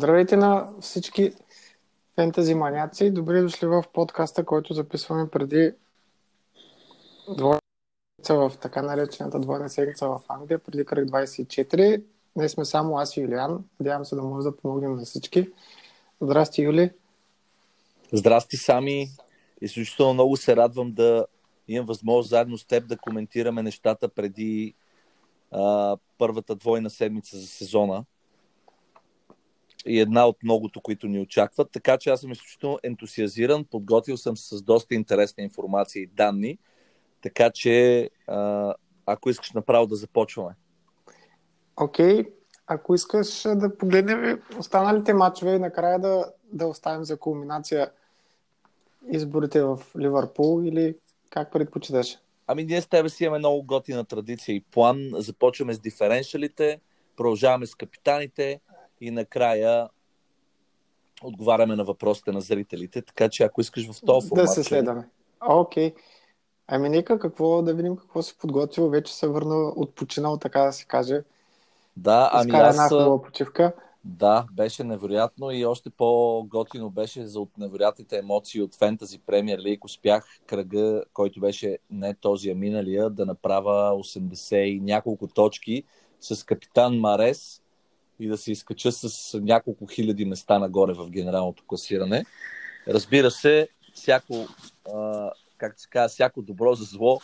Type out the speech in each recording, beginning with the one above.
Здравейте на всички фентази маняци. Добре дошли в подкаста, който записваме преди двойна в така наречената двойна седмица в Англия, преди кръг 24. Днес сме само аз и Юлиан. Надявам се да може да помогнем на всички. Здрасти, Юли. Здрасти, Сами. Изключително много се радвам да имам възможност заедно с теб да коментираме нещата преди а, първата двойна седмица за сезона и една от многото, които ни очакват. Така че аз съм изключително ентусиазиран, подготвил съм с доста интересна информация и данни, така че а, ако искаш направо да започваме. Окей, okay. ако искаш да погледнем останалите матчове и накрая да, да оставим за кулминация изборите в Ливърпул или как предпочиташ? Ами ние с тебе си имаме много готина традиция и план. Започваме с диференшалите, продължаваме с капитаните, и накрая отговаряме на въпросите на зрителите, така че ако искаш в този формат... Да се следваме. Окей. Okay. Ами нека какво, да видим какво се подготвил. Вече се върна отпочинал, така да се каже. Да, ами аз... една хубава почивка. Да, беше невероятно и още по-готино беше за от невероятните емоции от Fantasy Premier League. Успях кръга, който беше не този, а миналия, да направя 80 и няколко точки с капитан Марес и да се изкача с няколко хиляди места нагоре в генералното класиране. Разбира се, всяко, а, как се казва, всяко добро за зло.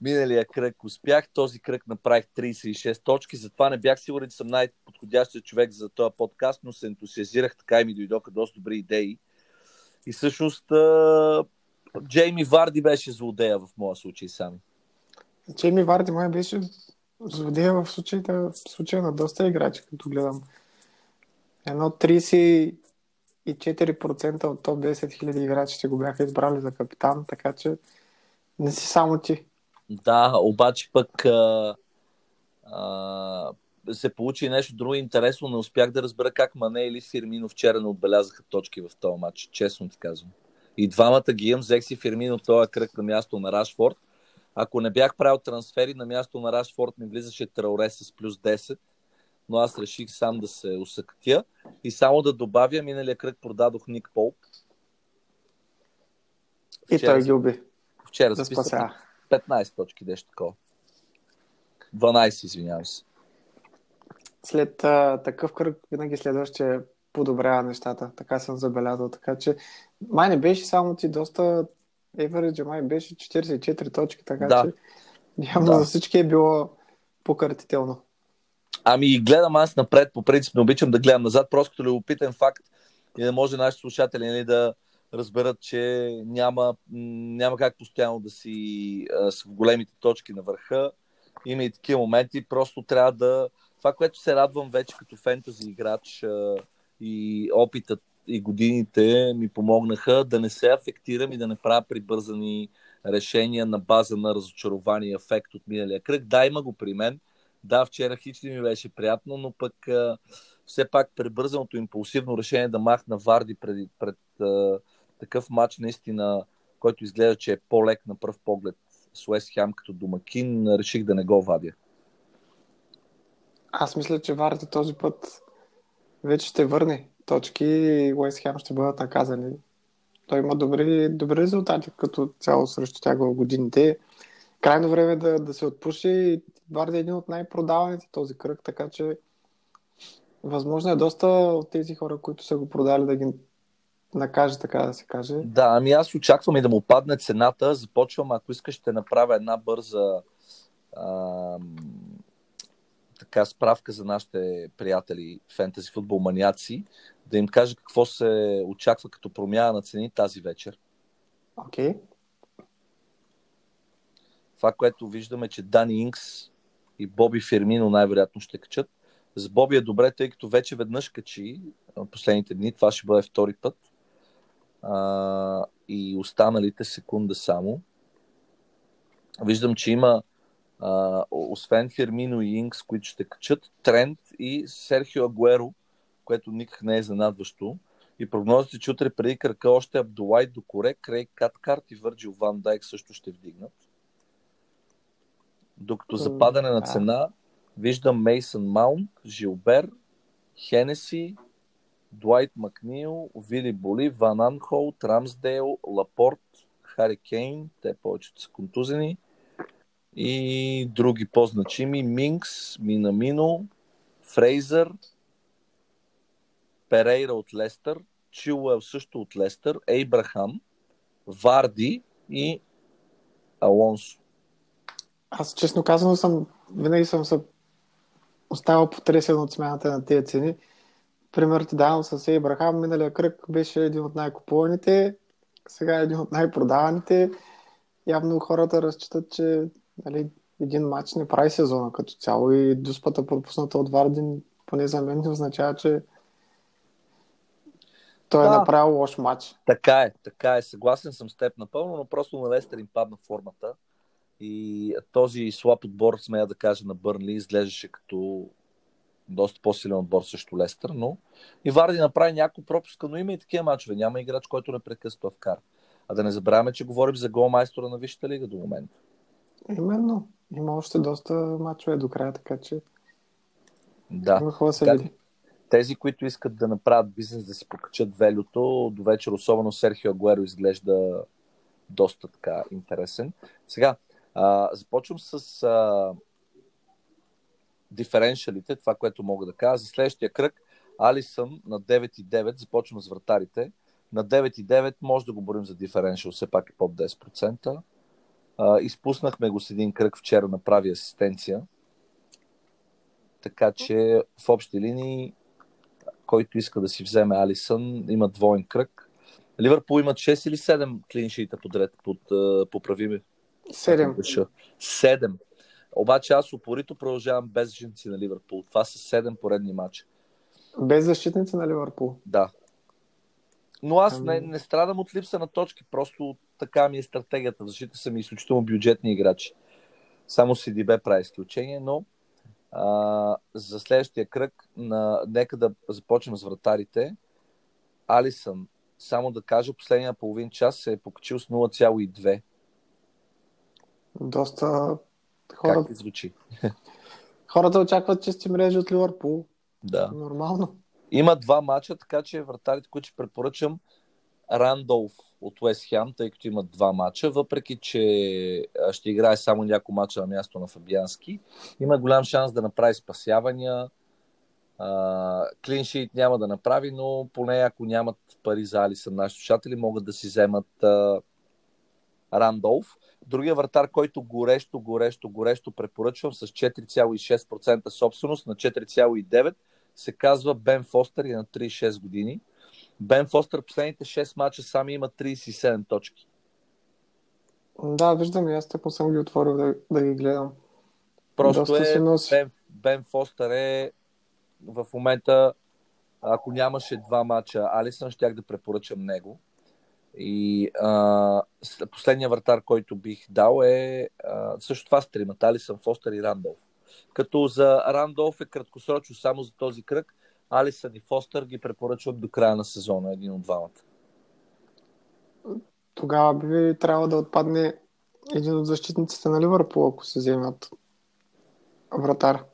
Миналия кръг успях, този кръг направих 36 точки, затова не бях сигурен, че съм най-подходящия човек за този подкаст, но се ентусиазирах, така и ми дойдоха доста добри идеи. И всъщност а, Джейми Варди беше злодея в моя случай сами. Джейми Варди май беше злодея в случаите, в случая на доста играчи, като гледам. Едно 34% от топ 10 000 играчи ще го бяха избрали за капитан, така че не си само ти. Да, обаче пък а, а, се получи нещо друго интересно. Не успях да разбера как Мане или Фирмино вчера не отбелязаха точки в този матч, честно ти казвам. И двамата ги имам, взех си Фирмино в този кръг на място на Рашфорд ако не бях правил трансфери, на място на Рашфорд ми влизаше Трауре с плюс 10, но аз реших сам да се усъктя. И само да добавя, миналия кръг продадох Ник Полп. И той ги уби. Вчера да спася. 15 точки, нещо такова. 12, извинявам се. След а, такъв кръг винаги следващия подобрява нещата. Така съм забелязал. Така че май не беше само ти доста Average май беше 44 точки, така да. че явно да. за всички е било покъртително. Ами гледам аз напред, по принцип не обичам да гледам назад, просто като любопитен факт и да може нашите слушатели нали, да разберат, че няма, няма как постоянно да си а, с големите точки на върха. Има и такива моменти, просто трябва да... Това, което се радвам вече като фентази играч а, и опитът и годините ми помогнаха да не се афектирам и да не правя прибързани решения на база на разочарование ефект от миналия кръг. Да, има го при мен. Да, вчера хич ми беше приятно, но пък все пак прибързаното импулсивно решение да махна Варди пред, пред а, такъв матч наистина, който изглежда, че е по-лек на пръв поглед с Уест Хем като домакин, реших да не го вадя. Аз мисля, че Варди този път вече ще върне точки и Уест Хем ще бъдат наказани. Той има добри, добри резултати като цяло срещу тях в годините. Крайно време да, да се отпуши. Варди е един от най-продаваните този кръг, така че възможно е доста от тези хора, които са го продали да ги накаже, така да се каже. Да, ами аз очаквам и да му падне цената. Започвам, ако искаш, ще направя една бърза ам, така справка за нашите приятели фентези футбол маняци да им кажа какво се очаква като промяна на цени тази вечер. Окей. Okay. Това, което виждаме, че Дани Инкс и Боби Фермино най-вероятно ще качат. С Боби е добре, тъй като вече веднъж качи последните дни. Това ще бъде втори път. А, и останалите секунда само. Виждам, че има а, освен Фермино и Инкс, които ще качат, Тренд и Серхио Агуеро, което никак не е занадващо. И прогнозите, че утре преди кръка още Абдулай Докоре, Крейг Каткарт и Върджил Ван Дайк също ще вдигнат. Докато за падане на цена виждам Мейсън Маунт, Жилбер, Хенеси, Дуайт Макнил, Вили Боли, Ван Анхол, Рамсдейл, Лапорт, Хари Кейн, те повечето са контузени. И други по-значими. Минкс, Минамино, Фрейзър, Перейра от Лестър, Чилуел също от Лестър, Ейбрахам, Варди и Алонсо. Аз честно казано съм, винаги съм се оставал потресен от смяната на тези цени. Пример ти давам с Ейбрахам. Миналия кръг беше един от най-купуваните, сега е един от най-продаваните. Явно хората разчитат, че нали, един матч не прави сезона като цяло и дуспата пропусната от Вардин поне за мен не означава, че той е да. е направил лош матч. Така е, така е. Съгласен съм с теб напълно, но просто на Лестер им падна формата. И този слаб отбор, смея да кажа, на Бърнли изглеждаше като доста по-силен отбор срещу Лестър, но и Варди направи няколко пропуска, но има и такива мачове. Няма играч, който непрекъснато вкара. А да не забравяме, че говорим за гол майстора на Висшата лига до момента. Именно. Има още доста мачове до края, така че да. Има се види. Тези, които искат да направят бизнес, да си покачат велюто, до вечер, особено Серхио Агуеро изглежда доста така интересен. Сега, а, започвам с а, диференциалите, това, което мога да кажа. За следващия кръг, Алисън на 9,9, започвам с вратарите. На 9,9 може да го борим за диференциал, все пак е под 10%. А, изпуснахме го с един кръг вчера, направи асистенция. Така че в общи линии, който иска да си вземе Алисън, има двоен кръг. Ливърпул имат 6 или 7 клиншита подред, под, поправи ми. 7. 7. Обаче аз упорито продължавам без защитници на Ливърпул. Това са 7 поредни матча. Без защитници на Ливърпул? Да. Но аз ами... не, не страдам от липса на точки. Просто така ми е стратегията. В защита са ми изключително бюджетни играчи. Само CDB прави изключение, но а, за следващия кръг на... нека да започнем с вратарите. Алисън, само да кажа, последния половин час се е покачил с 0,2. Доста хора... Как звучи? Хората очакват чести мрежи от Ливърпул. Да. Нормално. Има два мача, така че вратарите, които ще препоръчам, Рандолф от Уест Хем, тъй като имат два мача, въпреки че ще играе само няколко мача на място на Фабиански, има голям шанс да направи спасявания. Клиншит няма да направи, но поне ако нямат пари за Алисън, наши слушатели могат да си вземат Рандолф. Другия вратар, който горещо, горещо, горещо препоръчвам с 4,6% собственост на 4,9% се казва Бен Фостер и е на 36 години. Бен Фостер последните 6 мача сами има 37 точки. Да, виждам и аз тъпо съм ги отворил да, да ги гледам. Просто е, Бен, Бен Фостер е в момента, ако нямаше два мача Алисън, щях да препоръчам него. И а, последният вратар, който бих дал е а, също това с тримата, Алисън, Фостер и Рандолф. Като за Рандолф е краткосрочно само за този кръг, Алисън и Фостер ги препоръчват до края на сезона, един от двамата. Тогава би трябвало да отпадне един от защитниците на Ливърпул, ако се вземат вратар.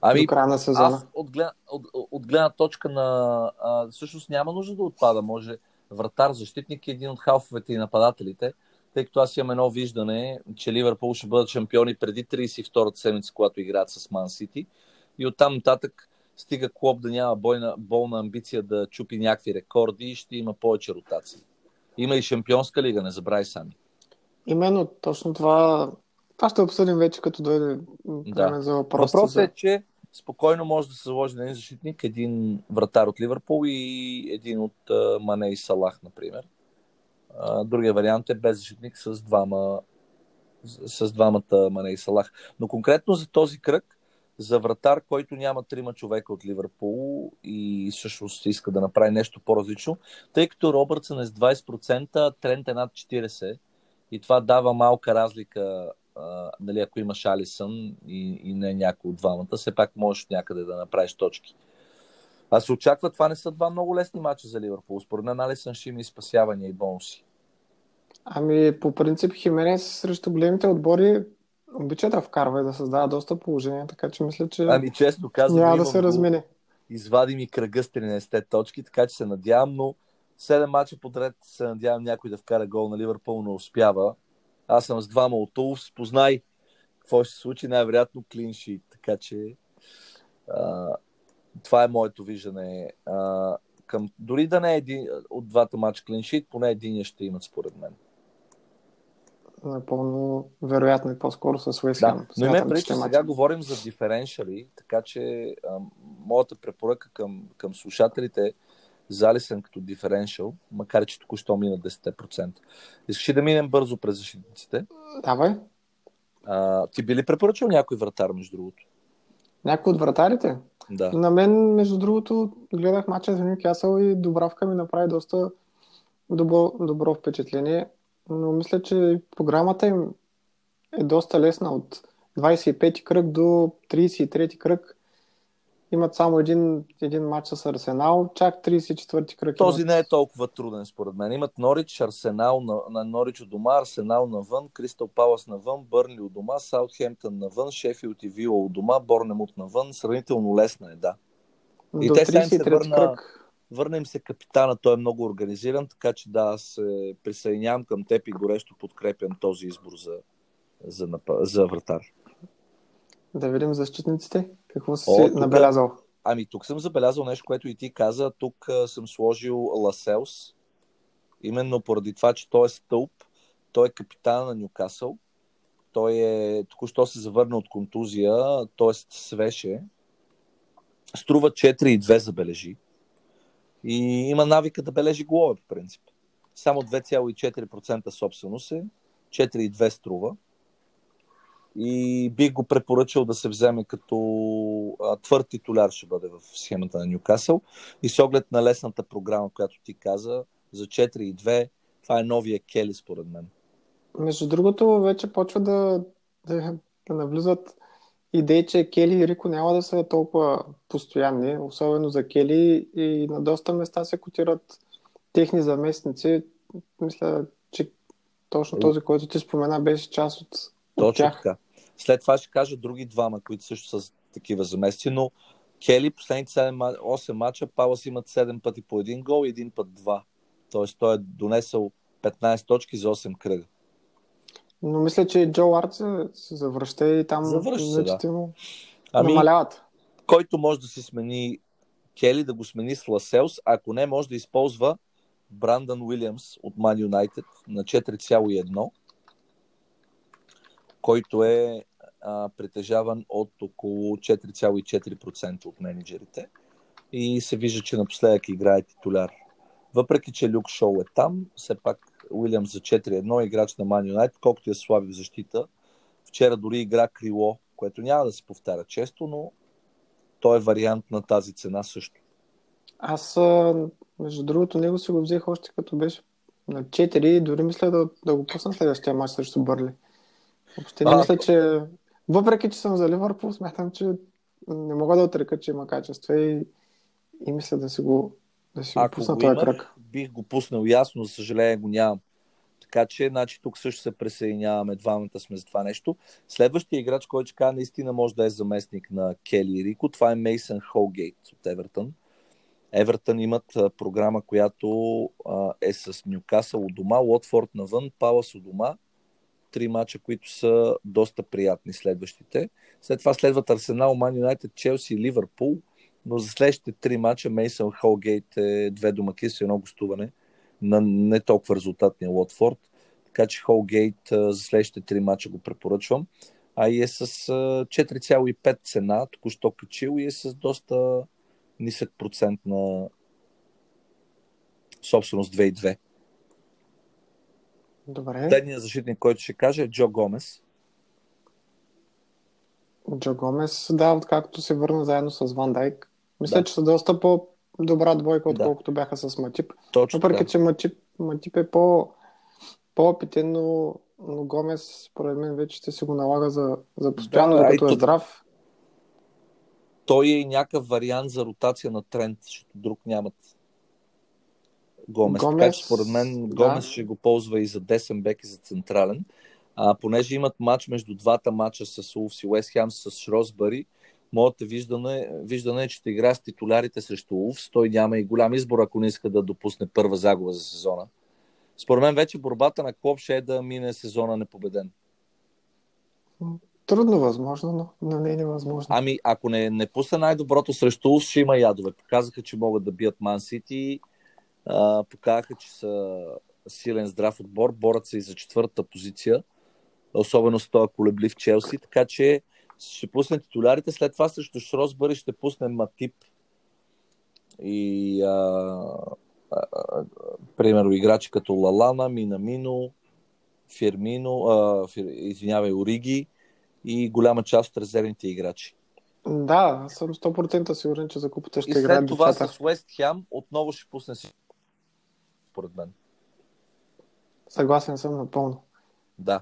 Ами, до края на сезона. Аз от, гледна, от, от гледна точка на... А, всъщност няма нужда да отпада. Може вратар, защитник и един от халфовете и нападателите, тъй като аз имам едно виждане, че Ливърпул ще бъдат шампиони преди 32-та седмица, когато играят с Ман Сити. И оттам нататък стига Клоп да няма бойна, болна амбиция да чупи някакви рекорди и ще има повече ротации. Има и шампионска лига, не забравяй сами. Именно, точно това, това ще обсъдим вече, като дойде да. за въпрос. Въпросът за... е, че спокойно може да се заложи на един защитник, един вратар от Ливърпул и един от Мане и Салах, например. Другия вариант е без защитник с двама с двамата Мане и Салах. Но конкретно за този кръг, за вратар, който няма трима човека от Ливърпул и всъщност иска да направи нещо по-различно, тъй като Робъртсън е с 20%, Трент е над 40% и това дава малка разлика а, нали, ако имаш Алисън и, и не някой от двамата, все пак можеш някъде да направиш точки. А се очаква, това не са два много лесни мача за Ливърпул. Според мен Алисън ще има и спасявания и бонуси. Ами, по принцип, Хименес срещу големите отбори обича да вкарва и да създава доста положения, така че мисля, че ами, честно казвам, няма да се размине. извадим и кръга с 13 точки, така че се надявам, но 7 мача подред се надявам някой да вкара гол на Ливърпул, не успява. Аз съм с двама от Улфс, познай какво ще се случи, най-вероятно клинши. Така че а, това е моето виждане. А, към, дори да не е един от двата матча клиншит, поне един ще имат според мен. Напълно вероятно и по-скоро с Уест да, Но има преди, че сега говорим за диференшали, така че а, моята препоръка към, към слушателите е залисен като диференшал, макар че току-що мина 10%. Искаш да минем бързо през защитниците? Давай. А, ти би ли препоръчал някой вратар, между другото? Някой от вратарите? Да. На мен, между другото, гледах мача за Ньюкасъл и Добравка ми направи доста добро, добро впечатление, но мисля, че програмата им е доста лесна от 25 кръг до 33 кръг имат само един, един матч с Арсенал, чак 34-ти кръг. Този имат... не е толкова труден, според мен. Имат Норич, Арсенал на, на Норич от дома, Арсенал навън, Кристал Палас навън, Бърнли от дома, Саутхемптън навън, Шефилд и Вила от дома, Борнемут навън. Сравнително лесна е, да. И До те сега се върна, кръг. Върна им се капитана, той е много организиран, така че да, аз се присъединявам към теб и горещо подкрепям този избор за, за, за вратар. Да видим защитниците. Какво си О, тук, набелязал? Ами тук съм забелязал нещо, което и ти каза. Тук а, съм сложил Ласелс. Именно поради това, че той е стълб. Той е капитан на Нюкасъл. Той е току-що се завърна от контузия, т.е. свеше. Струва 4,2 забележи. И има навика да бележи голове, по принцип. Само 2,4% собственост е. 4,2 струва и бих го препоръчал да се вземе като а, твърд титуляр ще бъде в схемата на Ньюкасъл. И с оглед на лесната програма, която ти каза, за 4 и 2, това е новия Кели според мен. Между другото, вече почва да, да, да навлизат идеи, че Кели и Рико няма да са толкова постоянни, особено за Кели и на доста места се котират техни заместници. Мисля, че точно този, който ти спомена, беше част от, Точно от тях. така. След това ще кажа други двама, които също са такива замести, но Кели последните 7, 8 мача, Палас имат 7 пъти по един гол и един път два. Тоест той е донесъл 15 точки за 8 кръга. Но мисля, че Джо Арт се, се завръща и там Завръща се, да. ами, намаляват. Който може да си смени Кели, да го смени с Ласелс, ако не, може да използва Брандън Уилямс от Man United на 4,1 който е а, притежаван от около 4,4% от менеджерите и се вижда, че напоследък играе титуляр. Въпреки, че Люк Шоу е там, все пак Уилямс за 4-1 играч на Man United, колкото е слаби в защита. Вчера дори игра крило, което няма да се повтаря често, но той е вариант на тази цена също. Аз, между другото, него си го взех още като беше на 4 дори мисля да, да го пусна следващия мач срещу Бърли. Въобще не а, мисля, че въпреки, че съм за Ливърпул, смятам, че не мога да отрека, че има качество и, и мисля да си го, да си го пусна този кръг. Бих го пуснал ясно, за съжаление го нямам. Така че, значи, тук също се присъединяваме, двамата сме за това нещо. Следващия играч, който ще кажа, наистина може да е заместник на Кели Рико, това е Мейсън Холгейт от Евертън. Евертън имат програма, която е с Нюкасъл от дома, Лотфорд навън, Палас от дома три мача, които са доста приятни следващите. След това следват Арсенал, Ман Юнайтед, Челси и Ливърпул, но за следващите три мача Мейсън Холгейт е две домакинства и едно гостуване на не толкова резултатния Лотфорд. Така че Холгейт за следващите три мача го препоръчвам. А и е с 4,5 цена, току-що качил и е с доста нисък процент на собственост 2,2. Добре. Следният защитник, който ще каже е Джо Гомес. Джо Гомес, да, откакто се върна заедно с Ван Дайк. Мисля, да. че са доста по-добра двойка, отколкото да. бяха с Матип. Точно Въпреки, че Матип, Матип е по, по-опитен, но, но Гомес, според мен, вече ще си го налага за, за постоянно, да, докато е здрав. Той е и някакъв вариант за ротация на тренд, защото друг нямат. Гомес. Гомес така че според мен Гомес да. ще го ползва и за десен бек и за централен. А, понеже имат матч между двата матча с Улфс и Уест Хем с Шросбъри, Моето виждане, виждане е, че ще игра с титулярите срещу Уфс. Той няма и голям избор, ако не иска да допусне първа загуба за сезона. Според мен вече борбата на Клоп ще е да мине сезона непобеден. Трудно възможно, но не е невъзможно. Ами, ако не, не пусне най-доброто срещу Уфс, ще има ядове. Показаха, че могат да бият Ман Сити. Показаха, че са силен здрав отбор. Борят се и за четвъртата позиция. Особено с този колеблив Челси. Така че ще пусне титулярите, след това срещу Шросбъри ще пусне Матип и а, а, а, примерно играчи като Лалана, Минамино, Фирмино, а, фир, извинявай, Ориги и голяма част от резервните играчи. Да, съм 100% сигурен, че за купата ще играят. И след това децата. с Уест Хем отново ще пусне си според мен. Съгласен съм напълно. Да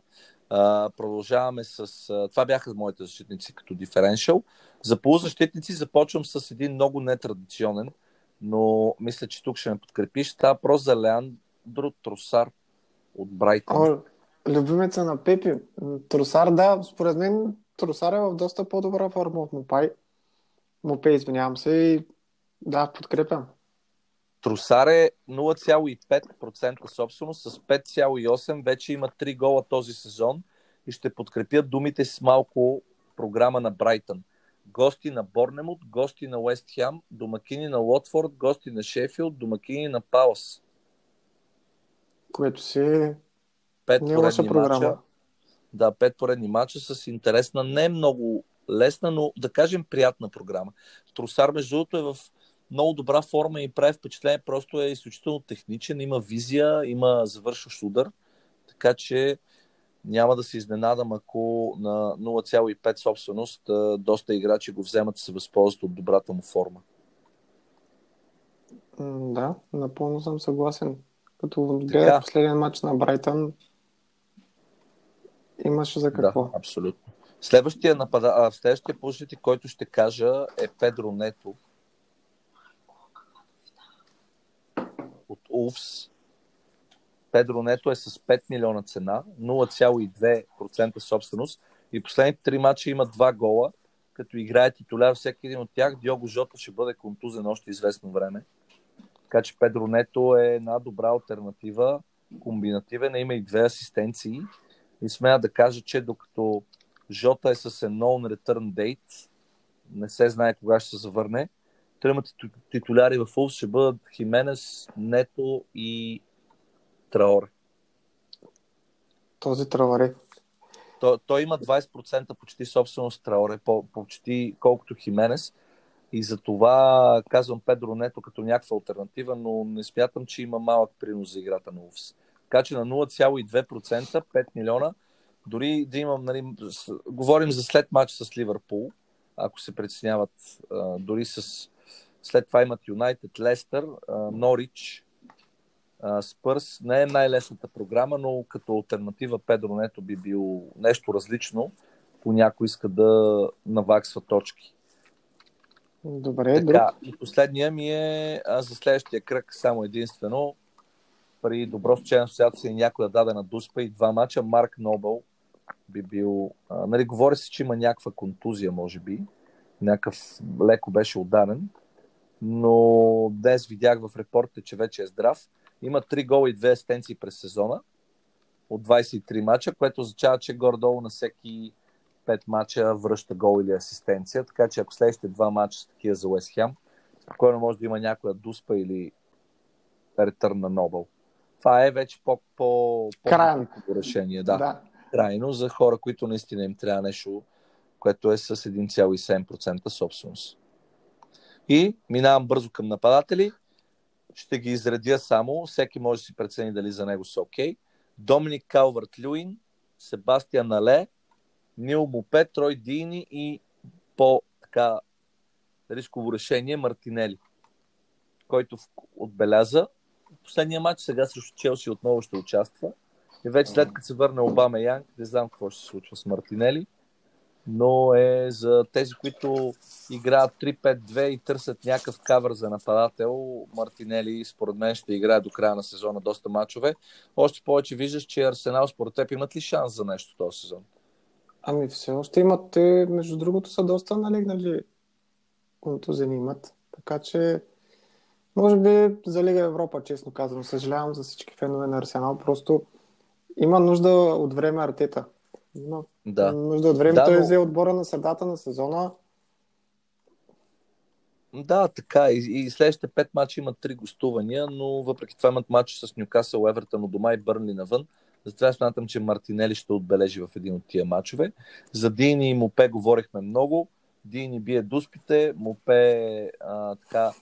продължаваме с... А, това бяха моите защитници като диференшъл. За полузащитници започвам с един много нетрадиционен, но мисля, че тук ще ме подкрепиш. Става въпрос за Леандро Тросар от Брайтън. Любимеца на Пепи. Тросар, да, според мен Тросар е в доста по-добра форма от Мопай. Мопе, извинявам се и да, подкрепям. Трусар е 0,5% собственост с 5,8%. Вече има 3 гола този сезон и ще подкрепят думите с малко програма на Брайтън. Гости на Борнемут, гости на Уест Хем, домакини на Лотфорд, гости на Шефилд, домакини на Паус. Което си е пет не поредни програма. Мача. Да, пет поредни мача с интересна, не много лесна, но да кажем приятна програма. Трусар, между другото, е в много добра форма и прави впечатление. Просто е изключително техничен, има визия, има завършващ удар. Така че няма да се изненадам, ако на 0,5 собственост доста играчи го вземат и се възползват от добрата му форма. Да, напълно съм съгласен. Като гледах последния матч на Брайтън, имаше за какво. Да, абсолютно. Следващия, напада... следващия позитив, който ще кажа е Педро Нето, Улфс. Педро Нето е с 5 милиона цена, 0,2% собственост и последните три мача има два гола, като играе титуляр всеки един от тях. Диого Жота ще бъде контузен още известно време. Така че Педро Нето е една добра альтернатива, комбинативен, има и две асистенции. И смея да кажа, че докато Жота е с едно return date, не се знае кога ще се завърне, тримата титуляри в Улс ще бъдат Хименес, Нето и Траоре. Този Траоре. Той, той има 20% почти собственост Траоре, по, почти колкото Хименес. И за това казвам Педро Нето като някаква альтернатива, но не смятам, че има малък принос за играта на Улс. Така че на 0,2%, 5 милиона, дори да имам, нали, говорим за след матч с Ливърпул, ако се преценяват дори с след това имат Юнайтед, Лестър, Норич, Спърс. Не е най-лесната програма, но като альтернатива Педро Нето би бил нещо различно, ако някой иска да наваксва точки. Добре, така, И последния ми е а, за следващия кръг само единствено при добро стечение асоциация и някоя дадена дуспа и два мача, Марк Нобъл би бил... А, нали, говори се, че има някаква контузия, може би. Някакъв леко беше ударен но днес видях в репорта, че вече е здрав. Има 3 гола и 2 асистенции през сезона от 23 мача, което означава, че горе-долу на всеки 5 мача връща гол или асистенция. Така че ако следващите два мача са такива за Уест Хем, спокойно може да има някоя дуспа или ретърн на Нобъл. Това е вече по, по, по решение. Да. да. Крайно за хора, които наистина им трябва нещо, което е с 1,7% собственост. И минавам бързо към нападатели. Ще ги изредя само. Всеки може да си прецени дали за него са окей. Okay. Доминик Калвард Люин, Себастиан Але, Нил Мопе, Трой Дини и по така рисково решение Мартинели, който отбеляза последния матч, сега срещу Челси отново ще участва. И вече след като се върне Обама Янг, не знам какво ще се случва с Мартинели но е за тези, които играят 3-5-2 и търсят някакъв кавър за нападател. Мартинели, според мен, ще играе до края на сезона доста мачове. Още повече виждаш, че Арсенал според теб имат ли шанс за нещо този сезон? Ами все още имат, те между другото са доста налегнали контузени имат. Така че, може би за Лига Европа, честно казвам, съжалявам за всички фенове на Арсенал, просто има нужда от време Артета. Има Да. от време. Да, Той но- взе отбора на средата на сезона. Да, така. И, и следващите пет мача имат три гостувания, но въпреки това имат матч с Нюкасъл, Евертън дома и Бърнли навън. Затова смятам, че Мартинели ще отбележи в един от тия матчове. За Дини и Мопе говорихме много. Дини бие дуспите, Мопе а, така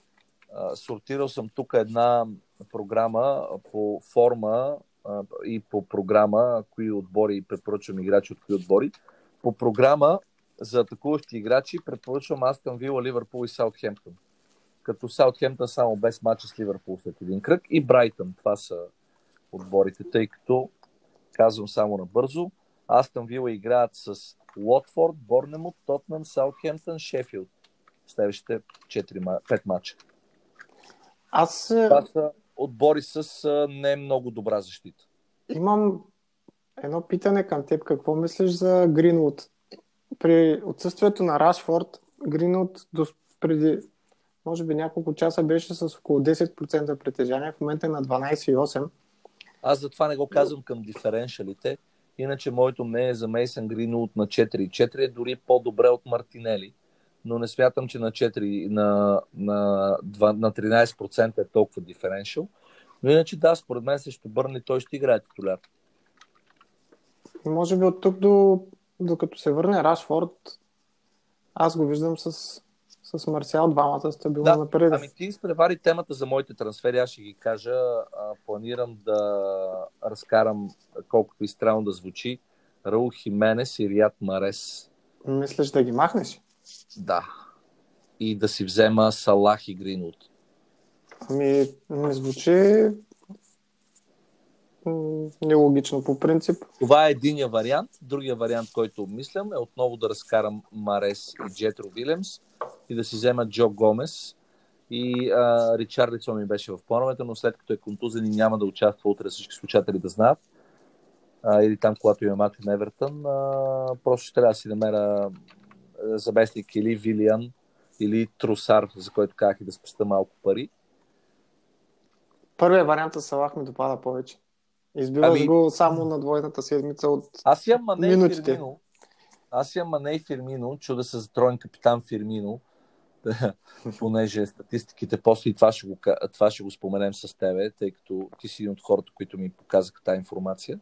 а, сортирал съм тук една програма по форма а, и по програма, кои отбори препоръчвам играчи от кои отбори. По програма за атакуващи играчи препоръчвам Астън Вила, Ливърпул и Саутхемптън. Като Саутхемптън само без мача с Ливърпул след един кръг и Брайтън. Това са отборите, тъй като казвам само набързо. Астън Вила играят с Лотфорд, Борнемут, Тотнам, Саутхемптън, Шефилд. Следващите 4, 5 мача. Аз Това са отбори с а, не много добра защита. имам едно питане към теб. Какво мислиш за Гринвуд? При отсъствието на Рашфорд, Гринвуд до преди може би няколко часа беше с около 10% притежание, в момента е на 12,8. Аз затова не го казвам към диференшалите. Иначе моето мнение за Мейсън Гринвуд на 4,4 е дори по-добре от Мартинели. Но не смятам, че на, 4, на, на, 2, на 13% е толкова диференшал. Но иначе да, според мен срещу Бърнли той ще играе титуляр. Може би от тук до, докато се върне Рашфорд, аз го виждам с, с Марсиал, двамата стабилно Да, напред. Ами ти изпревари темата за моите трансфери, аз ще ги кажа. А, планирам да разкарам, колкото и странно да звучи, Раул Хименес и Рият Марес. Мислиш да ги махнеш? Да. И да си взема Салах и Гринвуд. Ами, не звучи нелогично по принцип. Това е единия вариант. Другия вариант, който обмислям, е отново да разкарам Марес и Джетро Вилемс и да си взема Джо Гомес. И а, Ричарлисон ми беше в плановете, но след като е контузен и няма да участва утре, всички слушатели да знаят, а, или там, когато има матч на Евертън, а, просто ще трябва да си намеря заместник или Вилиан, или Трусар, за който казах и да спеста малко пари. Първият вариант с Салах ми допада повече. Избиваш Ами- го само на двойната седмица от... Аз имам Мане Минутите. Фирмино. Аз имам Мане Фирмино. Чуда се за троен капитан Фирмино. Понеже статистиките, после и това ще, го, това ще го споменем с тебе, тъй като ти си един от хората, които ми показаха тази информация.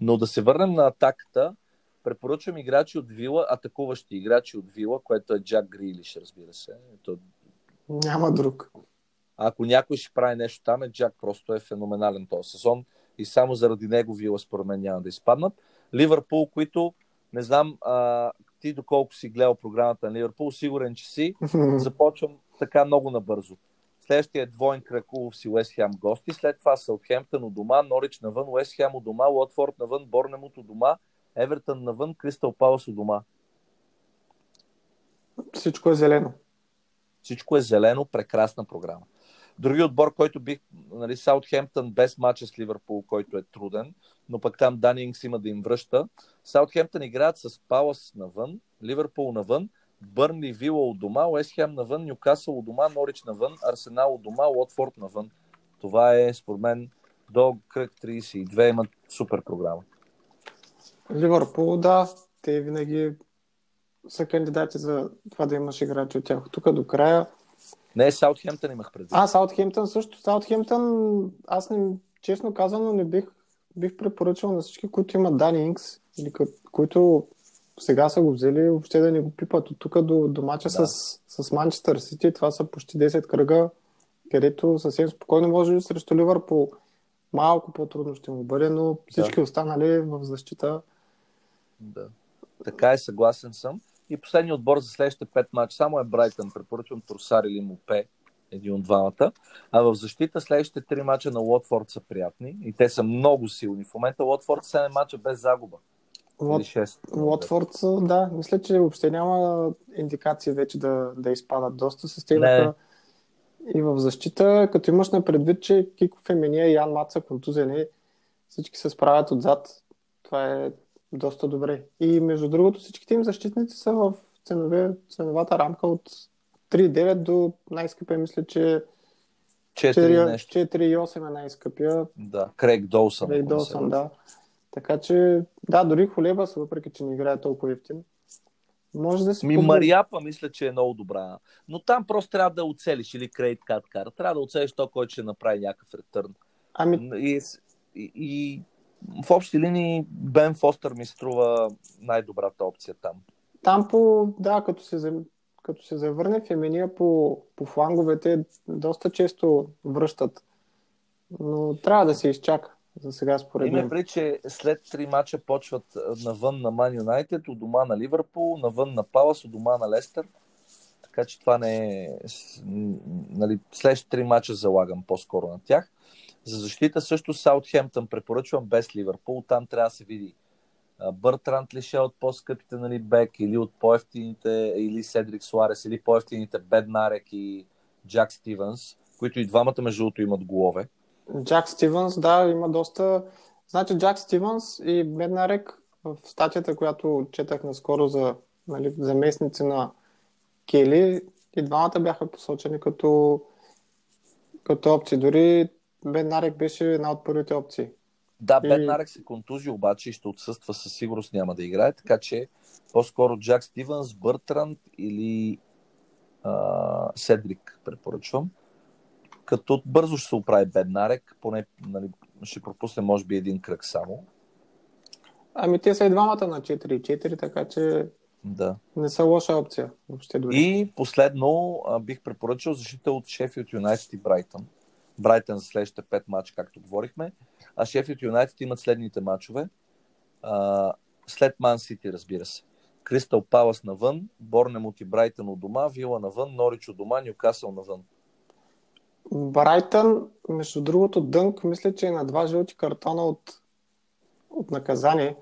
Но да се върнем на атаката. Препоръчвам играчи от Вила, атакуващи играчи от Вила, което е Джак Грилиш, разбира се. То, Няма друг. ако някой ще прави нещо там, е Джак просто е феноменален този сезон и само заради него Вила според мен няма да изпаднат. Ливърпул, които не знам а, ти доколко си гледал програмата на Ливърпул, сигурен, че си. Започвам така много набързо. Следващия е двоен кръг Улфс и Уест Хем гости, след това Саутхемптън от дома, Норич навън, Уест Хем от дома, Лотфорд навън, Борнемут от дома, Евертън навън, Кристал Палас от дома. Всичко е зелено. Всичко е зелено, прекрасна програма. Други отбор, който бих, нали, Саутхемптън без мача с Ливърпул, който е труден, но пък там Данингс има да им връща. Саутхемптън играят с Палас навън, Ливърпул навън, Бърнли Вила от дома, Уест Хем навън, Нюкасъл от дома, Норич навън, Арсенал от дома, Лотфорд навън. Това е, според мен, до кръг 32 имат супер програма. Ливърпул, да, те винаги са кандидати за това да имаш играчи от тях. Тук до края. Не, Саутхемптън имах предвид. А, Саутхемптън също. Саутхемптън, аз не, честно казано, не бих, бих препоръчал на всички, които имат Дани Инкс, или ко- които сега са го взели, въобще да не го пипат от тук до, до мача Да. с, с Манчестър Сити. Това са почти 10 кръга, където съвсем спокойно може срещу Ливърпул малко по-трудно ще му бъде, но всички останали в защита Да. Така е, съгласен съм. И последният отбор за следващите пет матча само е Брайтън. Препоръчвам Трусар или Мопе, един от двамата. А в защита следващите три мача на Лотфорд са приятни и те са много силни. В момента Лотфорд 7 мача без загуба. Лот, Или 6. Лотфорд, да, мисля, че въобще няма индикации вече да, да изпадат. Доста се стигнаха. И в защита, като имаш на предвид, че Кико Фемения и Ян Мат са контузени, всички се справят отзад. Това е доста добре. И между другото всичките им защитници са в ценове, ценовата рамка от 3,9 до най-скъпия, мисля, че 4,8 е най-скъпия. Да, Крейг Долсън. Крейг Долсън, да. Така че, да, дори Холеба, въпреки че не играе толкова ефтин, може да си... Ми Мариапа мисля, че е много добра. Но там просто трябва да оцелиш или Крейт Каткар. Трябва да оцелиш то, който ще направи някакъв ретърн. Ами... И, и, и в общи линии Бен Фостър ми струва най-добрата опция там. Там по, да, като се, като се завърне Фемения по, по фланговете, доста често връщат. Но трябва да се изчака за сега според мен. Има че след три мача почват навън на Ман Юнайтед, у дома на Ливърпул, навън на Палас, у дома на Лестър. Така че това не е... Нали, следващите три мача залагам по-скоро на тях. За защита също Саутхемптън препоръчвам без Ливърпул. Там трябва да се види Бъртрант ли ще е от по-скъпите нали, бек или от по-ефтините или Седрик Суарес или по-ефтините Беднарек и Джак Стивенс, които и двамата между другото имат голове. Джак Стивенс, да, има доста... Значи Джак Стивенс и Беднарек в статията, която четах наскоро за нали, заместници на Кели, и двамата бяха посочени като, като опции. Дори Беднарек беше една от първите опции. Да, и... Беднарек се контузи, обаче и ще отсъства със сигурност няма да играе, така че по-скоро Джак Стивенс, Бъртранд или а, Седрик препоръчвам. Като бързо ще се оправи Беднарек, поне нали, ще пропусне може би един кръг само. Ами те са и двамата на 4-4, така че да. не са лоша опция. Въобще дори. И последно а, бих препоръчал защита от Шефилд Юнайтед и Брайтън. Брайтън за следващите 5 мача, както говорихме. А Шефилд Юнайтед имат следните мачове. А, след Ман Сити, разбира се. Кристал Палас навън, Борнемут и Брайтън от дома, Вила навън, Норич от дома, Нюкасъл навън. Брайтън, между другото, Дънк, мисля, че е на два жълти картона от, от наказание.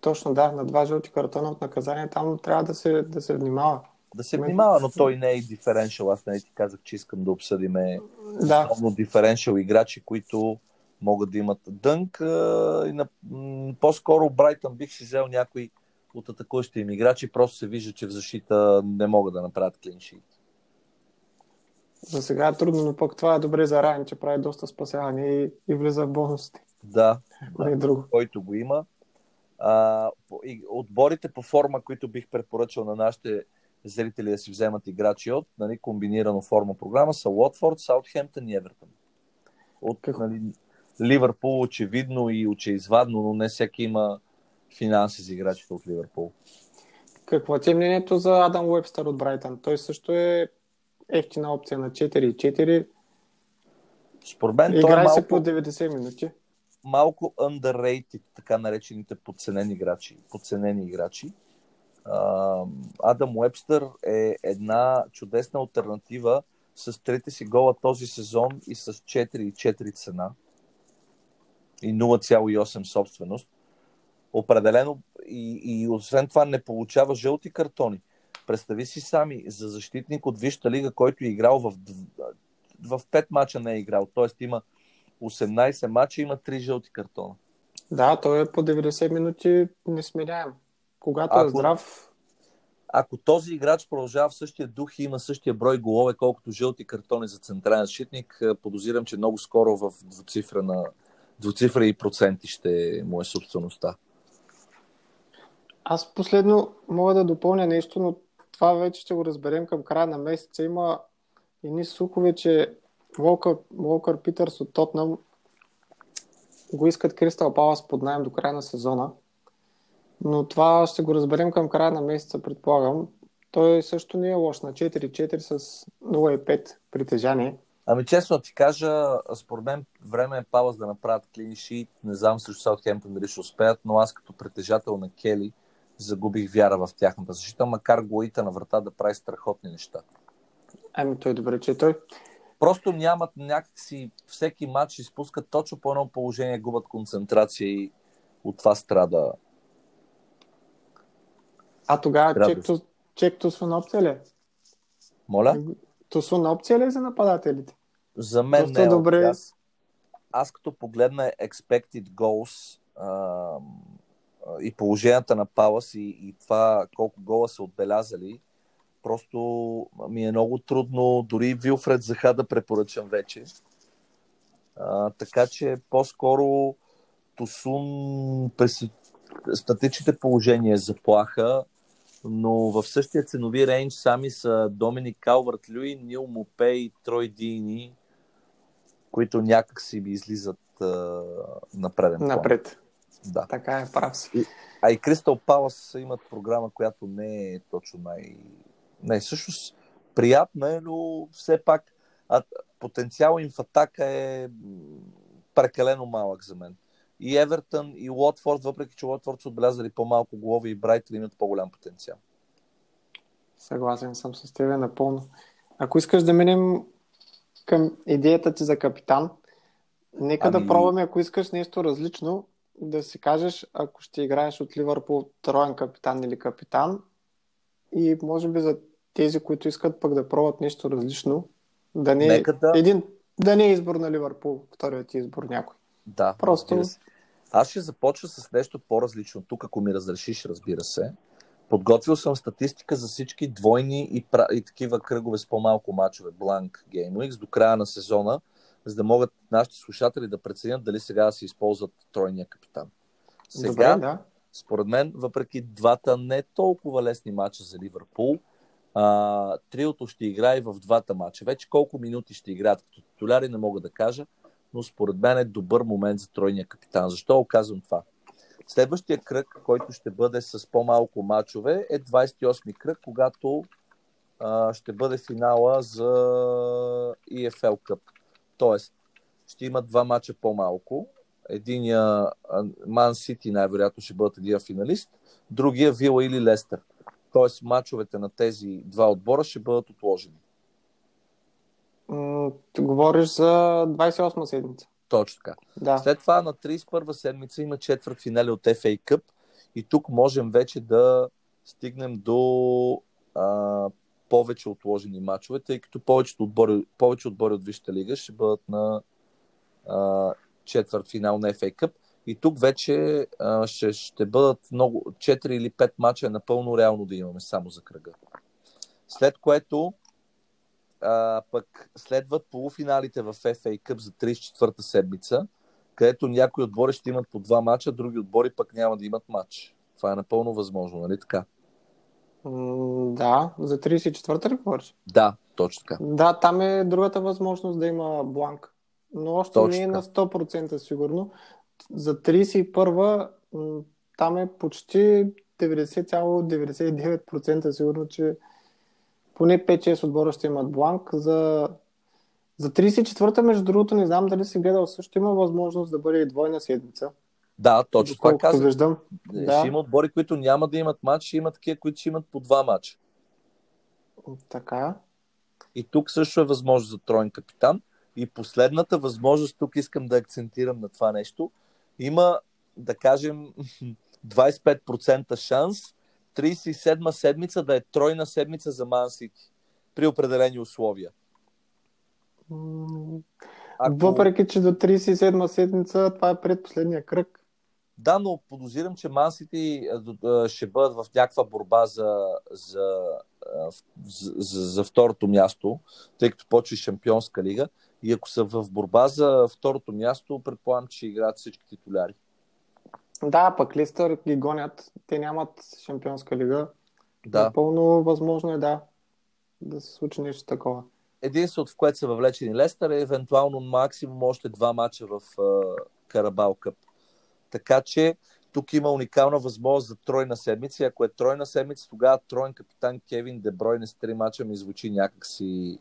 Точно да, на два жълти картона от наказание. Там трябва да се, да се внимава. Да се внимава, но той не е диференшъл. Аз не ти казах, че искам да обсъдиме да. основно диференшъл играчи, които могат да имат дънк. И на, по-скоро Брайтън бих си взел някой от атакуващите им играчи, просто се вижда, че в защита не могат да направят клиншит. За сега е трудно, но пък това е добре за Райан, че прави доста спасяване и, и влиза в бонусите. Да, да е друго. който го има. А, и отборите по форма, които бих препоръчал на нашите зрители да си вземат играчи от нали, комбинирано форма програма са Уотфорд, Саутхемптън и Евертън. От нали, Ливърпул очевидно и очеизвадно, но не всеки има финанси за играчите от Ливърпул. Какво ти е мнението за Адам Уебстър от Брайтън? Той също е ефтина опция на 4-4. Според мен Играй той е малко, се по 90 минути. Малко underrated, така наречените подценени играчи. Подценени играчи. Адам Уебстър е една чудесна альтернатива с трите си гола този сезон и с 4,4 цена и 0,8 собственост. Определено и, и освен това не получава жълти картони. Представи си сами за защитник от Висшата лига, който е играл в, в 5 мача не е играл. Тоест има 18 мача, има 3 жълти картона. Да, той е по 90 минути несмиряем. Когато е ако, е здрав... Ако този играч продължава в същия дух и има същия брой голове, колкото жълти картони за централен защитник, подозирам, че много скоро в двуцифра на двуцифра и проценти ще му е собствеността. Аз последно мога да допълня нещо, но това вече ще го разберем към края на месеца. Има едни слухове, че Волкър, Волкър Питърс от Тотнам го искат Кристал Палас под найем до края на сезона. Но това ще го разберем към края на месеца, предполагам. Той също не е лош на 4-4 с 0,5 притежание. Ами честно ти кажа, според мен време е Палас да направят клиншит. Не знам също Саутхемптън дали ще успеят, но аз като притежател на Кели загубих вяра в тяхната защита, макар Гоита на врата да прави страхотни неща. Ами той добре, че той. Просто нямат някакси, всеки матч изпускат точно по едно положение, губят концентрация и от това страда. А тогава чек, чек на опция ли? Моля? на опция ли за нападателите? За мен Доста не е добре. Аз, аз като погледна expected goals, и положенията на Палас и, и това колко гола са отбелязали, просто ми е много трудно дори Вилфред Заха да препоръчам вече. А, така че по-скоро Тусун през статичните положения е заплаха, но в същия ценови рейндж сами са Доминик Калвард Люи, Нил Мопе и Трой Дини, които някак си би излизат а, на преден план. Напред. Да. Така е, прав си. А и Кристал Палас имат програма, която не е точно най... Не, всъщност приятна е, но все пак а, потенциал им в атака е прекалено малък за мен. И Евертън, и Лотфорд, въпреки че Лотфорд са отбелязали по-малко голови и Брайтън имат по-голям потенциал. Съгласен съм с теб напълно. Ако искаш да минем към идеята ти за капитан, нека ами... да пробваме, ако искаш нещо различно, да си кажеш, ако ще играеш от Ливърпул троен капитан или капитан и може би за тези, които искат пък да пробват нещо различно, да не, Нека да... Един, да не е избор на Ливърпул, вторият избор някой. Да, Просто... Аз ще започна с нещо по-различно тук, ако ми разрешиш, разбира се. Подготвил съм статистика за всички двойни и, пра... и такива кръгове с по-малко мачове, Blank Game Weeks, до края на сезона, за да могат нашите слушатели да преценят дали сега да се използват тройния капитан. Сега, Добре, да. според мен, въпреки двата не толкова лесни мача за Ливърпул, а, триото ще играе в двата мача. Вече колко минути ще играят като титуляри не мога да кажа, но според мен е добър момент за тройния капитан. Защо казвам това? Следващия кръг, който ще бъде с по-малко мачове, е 28-ми кръг, когато а, ще бъде финала за EFL Cup. Тоест, ще има два мача по-малко. Единия Ман Сити най-вероятно ще бъдат един финалист, другия Вила или Лестър. Тоест, мачовете на тези два отбора ще бъдат отложени. Ти говориш за 28 седмица. Точно така. Да. След това на 31 седмица има четвърт финали от FA Cup и тук можем вече да стигнем до а, повече отложени мачове, тъй като повечето отбори, повече отбори от Висшата лига ще бъдат на а, четвърт финал на FA Cup. И тук вече а, ще, ще бъдат много, 4 или 5 мача е напълно реално да имаме само за кръга. След което а, пък следват полуфиналите в FA Cup за 34-та седмица, където някои отбори ще имат по два мача, други отбори пък няма да имат матч. Това е напълно възможно, нали така? да, за 34-та ли говориш? Да, точно така. Да, там е другата възможност да има бланк. Но още точно не е на 100% сигурно. За 31-та там е почти 90,99% сигурно, че поне 5-6 отбора ще имат бланк. За, за 34-та, между другото, не знам дали си гледал, също има възможност да бъде и двойна седмица. Да, точно това казвам. Виждам. Ще да. има отбори, които няма да имат матч, ще има такива, които ще имат по два матча. Така. И тук също е възможност за троен капитан. И последната възможност, тук искам да акцентирам на това нещо, има, да кажем, 25% шанс 37 седмица да е тройна седмица за Ман Сити при определени условия. Ако... Въпреки, че до 37 седмица това е предпоследния кръг. Да, но подозирам, че Ман Сити ще бъдат в някаква борба за, за, за, за, за второто място, тъй като почва Шампионска лига. И ако са в борба за второто място, предполагам, че играят всички титуляри. Да, пък Листър ги гонят. Те нямат шампионска лига. Да. Напълно възможно е да, да се случи нещо такова. Единството, в което са въвлечени Лестър е евентуално максимум още два мача в uh, Карабал Къп. Така че тук има уникална възможност за тройна седмица. Ако е тройна седмица, тогава троен капитан Кевин Дебройне с три мача ми звучи някакси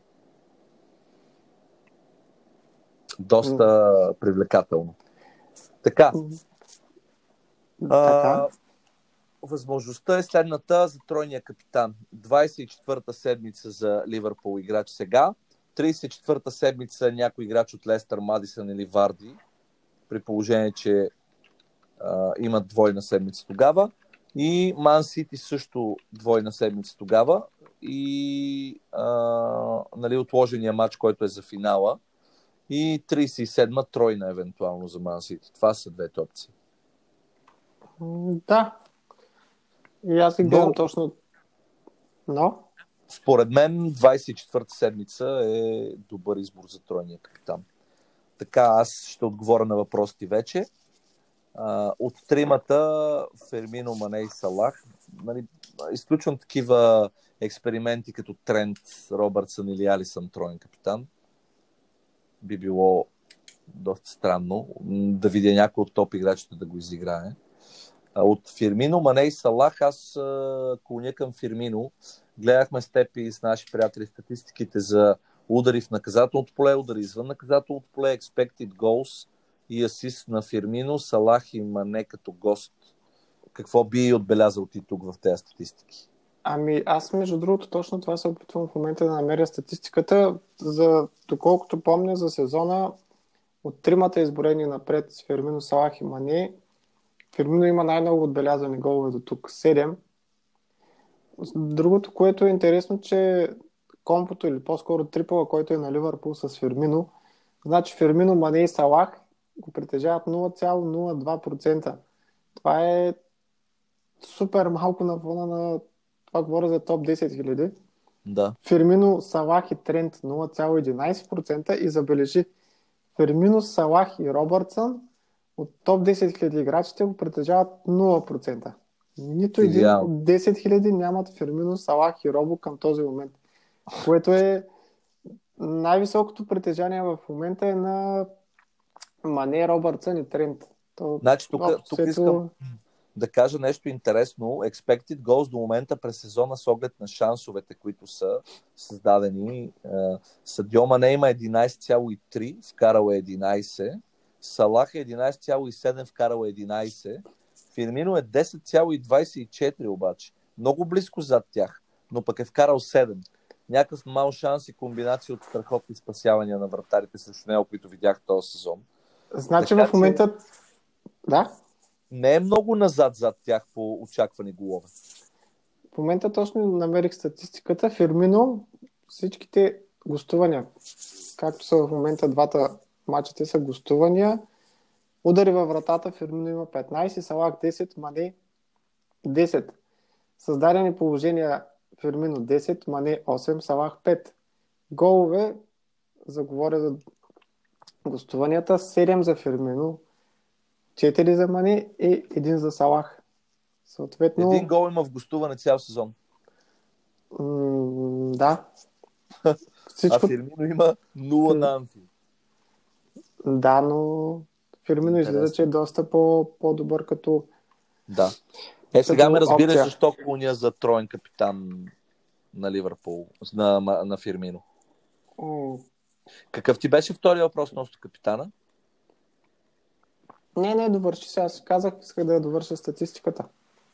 доста привлекателно. Така, така. възможността е следната за тройния капитан. 24-та седмица за Ливърпул играч сега, 34-та седмица някой играч от Лестър, Мадисън или Варди, при положение, че а, имат двойна седмица тогава. И Ман Сити също двойна седмица тогава. И а, нали, отложения матч, който е за финала. И 37-ма тройна евентуално за Ман Сити. Това са двете опции. Да. И аз ги гледам Но- точно. Но, Според мен 24-та седмица е добър избор за тройния капитан. Така, аз ще отговоря на въпросите вече. А, от тримата Фермино, Мане и Салах, нали, изключвам такива експерименти като Трент, Робъртсън или Алисън троен капитан. Би било доста странно да видя някой от топ играчите да го изиграе. От Фирмино, Мане и Салах, аз клоня към Фирмино. Гледахме с теб и с наши приятели статистиките за удари в наказателното поле, удари извън наказателното поле, expected goals и асист на Фирмино, Салах и Мане като гост. Какво би отбелязал ти тук в тези статистики? ами аз между другото точно това се опитвам в момента да намеря статистиката. За, доколкото помня за сезона, от тримата изборени напред с Фермино, Салах и Мане, Фермино има най-много отбелязани голове до тук. 7. Другото, което е интересно, че компото или по-скоро трипъла, който е на Ливърпул с Фермино, значи Фермино, Мане и Салах го притежават 0,02%. Това е супер малко на фона на това говоря за топ 10 хиляди. Да. Фермино, Салах и Трент 0,11% и забележи Фермино, Салах и Робъртсън от топ 10 хиляди играчите го притежават 0%. Нито един от 10 хиляди нямат Фермино, Салах и Робо към този момент. Което е най-високото притежание в момента е на Мане, Робъртсън и Трент. То, Значи тук, общо тук искам да кажа нещо интересно. Expected goals до момента през сезона с оглед на шансовете, които са създадени. е, Садио Мане има 11,3, вкарал е 11. Салах е 11,7, вкарал е 11. Фирмино е 10,24 обаче. Много близко зад тях, но пък е вкарал 7. Някакъв мал шанс и комбинация от страхотни спасявания на вратарите срещу него, които видях този сезон. Значи Така в момента... Да? Не е много назад зад тях по очаквани голове. В момента точно намерих статистиката. Фирмино, всичките гостувания, както са в момента двата мача, те са гостувания. Удари във вратата, Фирмино има 15, Салах 10, Мане 10. Създадени положения Фирмино 10, Мане 8, Салах 5. Голове, заговоря за гостуванията, 7 за Фирмино, 4 за Мане и 1 за Салах. Съответно, Един гол има в гостуване цял сезон. М, да. А Всичко, Фирмино има 0 на Анфи. Да, но Фирмино Интересно. че е доста по, по-добър като... Да. Е, сега ме разбираш опция. защо клоня за троен капитан на Ливърпул, на, на Фирмино. М, Какъв ти беше втория въпрос относно капитана? Не, не, довърши се. Аз казах, исках да я довърша статистиката.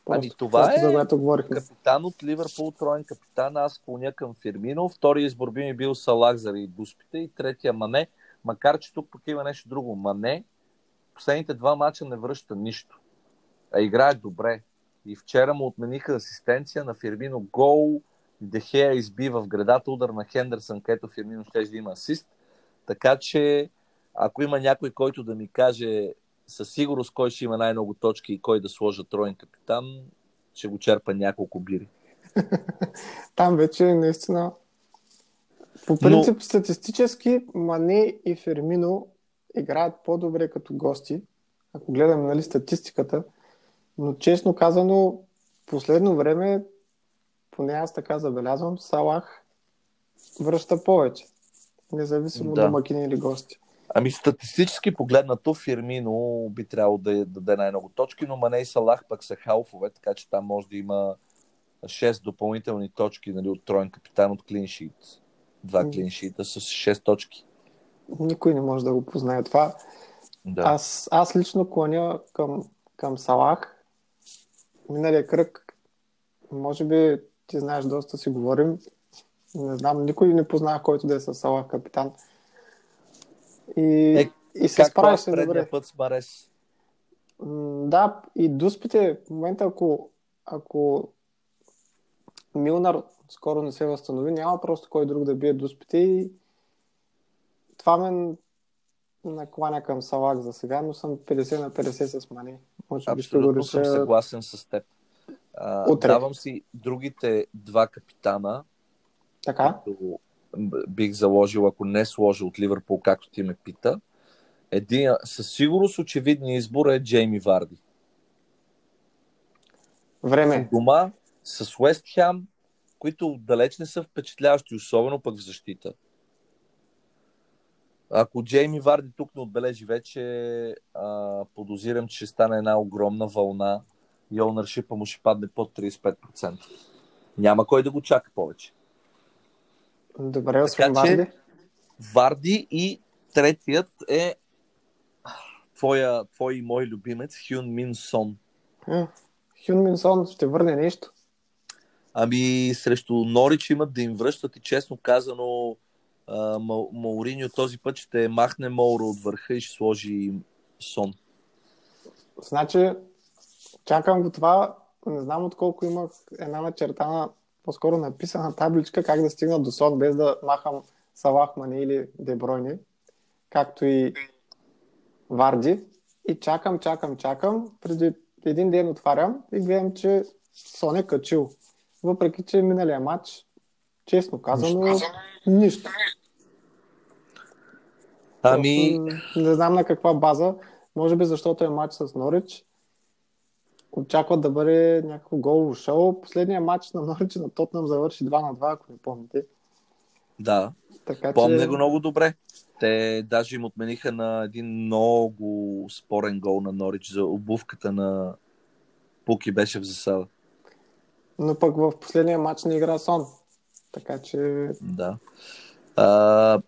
Ами, това просто е За което говорихме. Капитан от Ливърпул, троен капитан, аз клоня към Фирмино. Втория избор би ми бил Салах заради дуспите и третия Мане. Макар, че тук пък има нещо друго. Мане последните два мача не връща нищо. А играе добре. И вчера му отмениха асистенция на Фирмино гол. Дехея изби в гредата удар на Хендерсън, където Фирмино ще да има асист. Така че, ако има някой, който да ми каже със сигурност кой ще има най-много точки и кой да сложа троен капитан, ще го черпа няколко бири. Там вече наистина... По принцип, Но... статистически Мане и Фермино играят по-добре като гости, ако гледаме нали, статистиката. Но честно казано, последно време, поне аз така забелязвам, Салах връща повече. Независимо Да. да. домакини или гости. Ами статистически погледнато Фирмино би трябвало да даде най-много точки, но Мане и Салах пък са халфове, така че там може да има 6 допълнителни точки нали, от троен капитан от клиншит. Два клиншита с 6 точки. Никой не може да го познае това. Да. Аз, аз лично клоня към, към Салах. Миналия кръг, може би ти знаеш, доста си говорим. Не знам, никой не познава който да е с Салах капитан. И, Е, и се аз се добре. път с Марес. М, Да, и дуспите, в момента ако, ако Милнар скоро не се възстанови, няма просто кой друг да бие дуспите и това ме накланя към Салак за сега, но съм 50 на 50 с Мане. Може би ще го Абсолютно съм реша съгласен с теб. А, Утре. давам си другите два капитана, така. които бих заложил, ако не сложил от Ливърпул, както ти ме пита. Един, със сигурност очевидният избор е Джейми Варди. Време. Дома с Уест Хем, които далеч не са впечатляващи, особено пък в защита. Ако Джейми Варди тук не отбележи вече, а, подозирам, че ще стане една огромна вълна и ownership му ще падне под 35%. Няма кой да го чака повече. Добре, освен Така Варди. Варди и третият е твоя, твой и мой любимец Хюн Мин Сон. Хюн Минсон ще върне нещо. Ами срещу Норич имат да им връщат и честно казано Мауриньо този път ще махне Моуро от върха и ще сложи Сон. Значи, чакам го това. Не знам от колко имах една начертана, по-скоро написана табличка, как да стигна до сон, без да махам Салах Мане или Дебройни, както и Варди. И чакам, чакам, чакам. Преди един ден отварям и гледам, че Сон е качил. Въпреки, че миналия матч, честно казано, нищо. Ами, Просто Не знам на каква база. Може би защото е матч с Норич. Очакват да бъде някакво голово шоу. Последният матч на Норич на Тотнам завърши 2 на 2, ако не помните. да, Така помня че... го много добре. Те даже им отмениха на един много спорен гол на Норич за обувката на Пуки беше в засада. Но пък в последния матч не игра Сон. Така че... Да. А,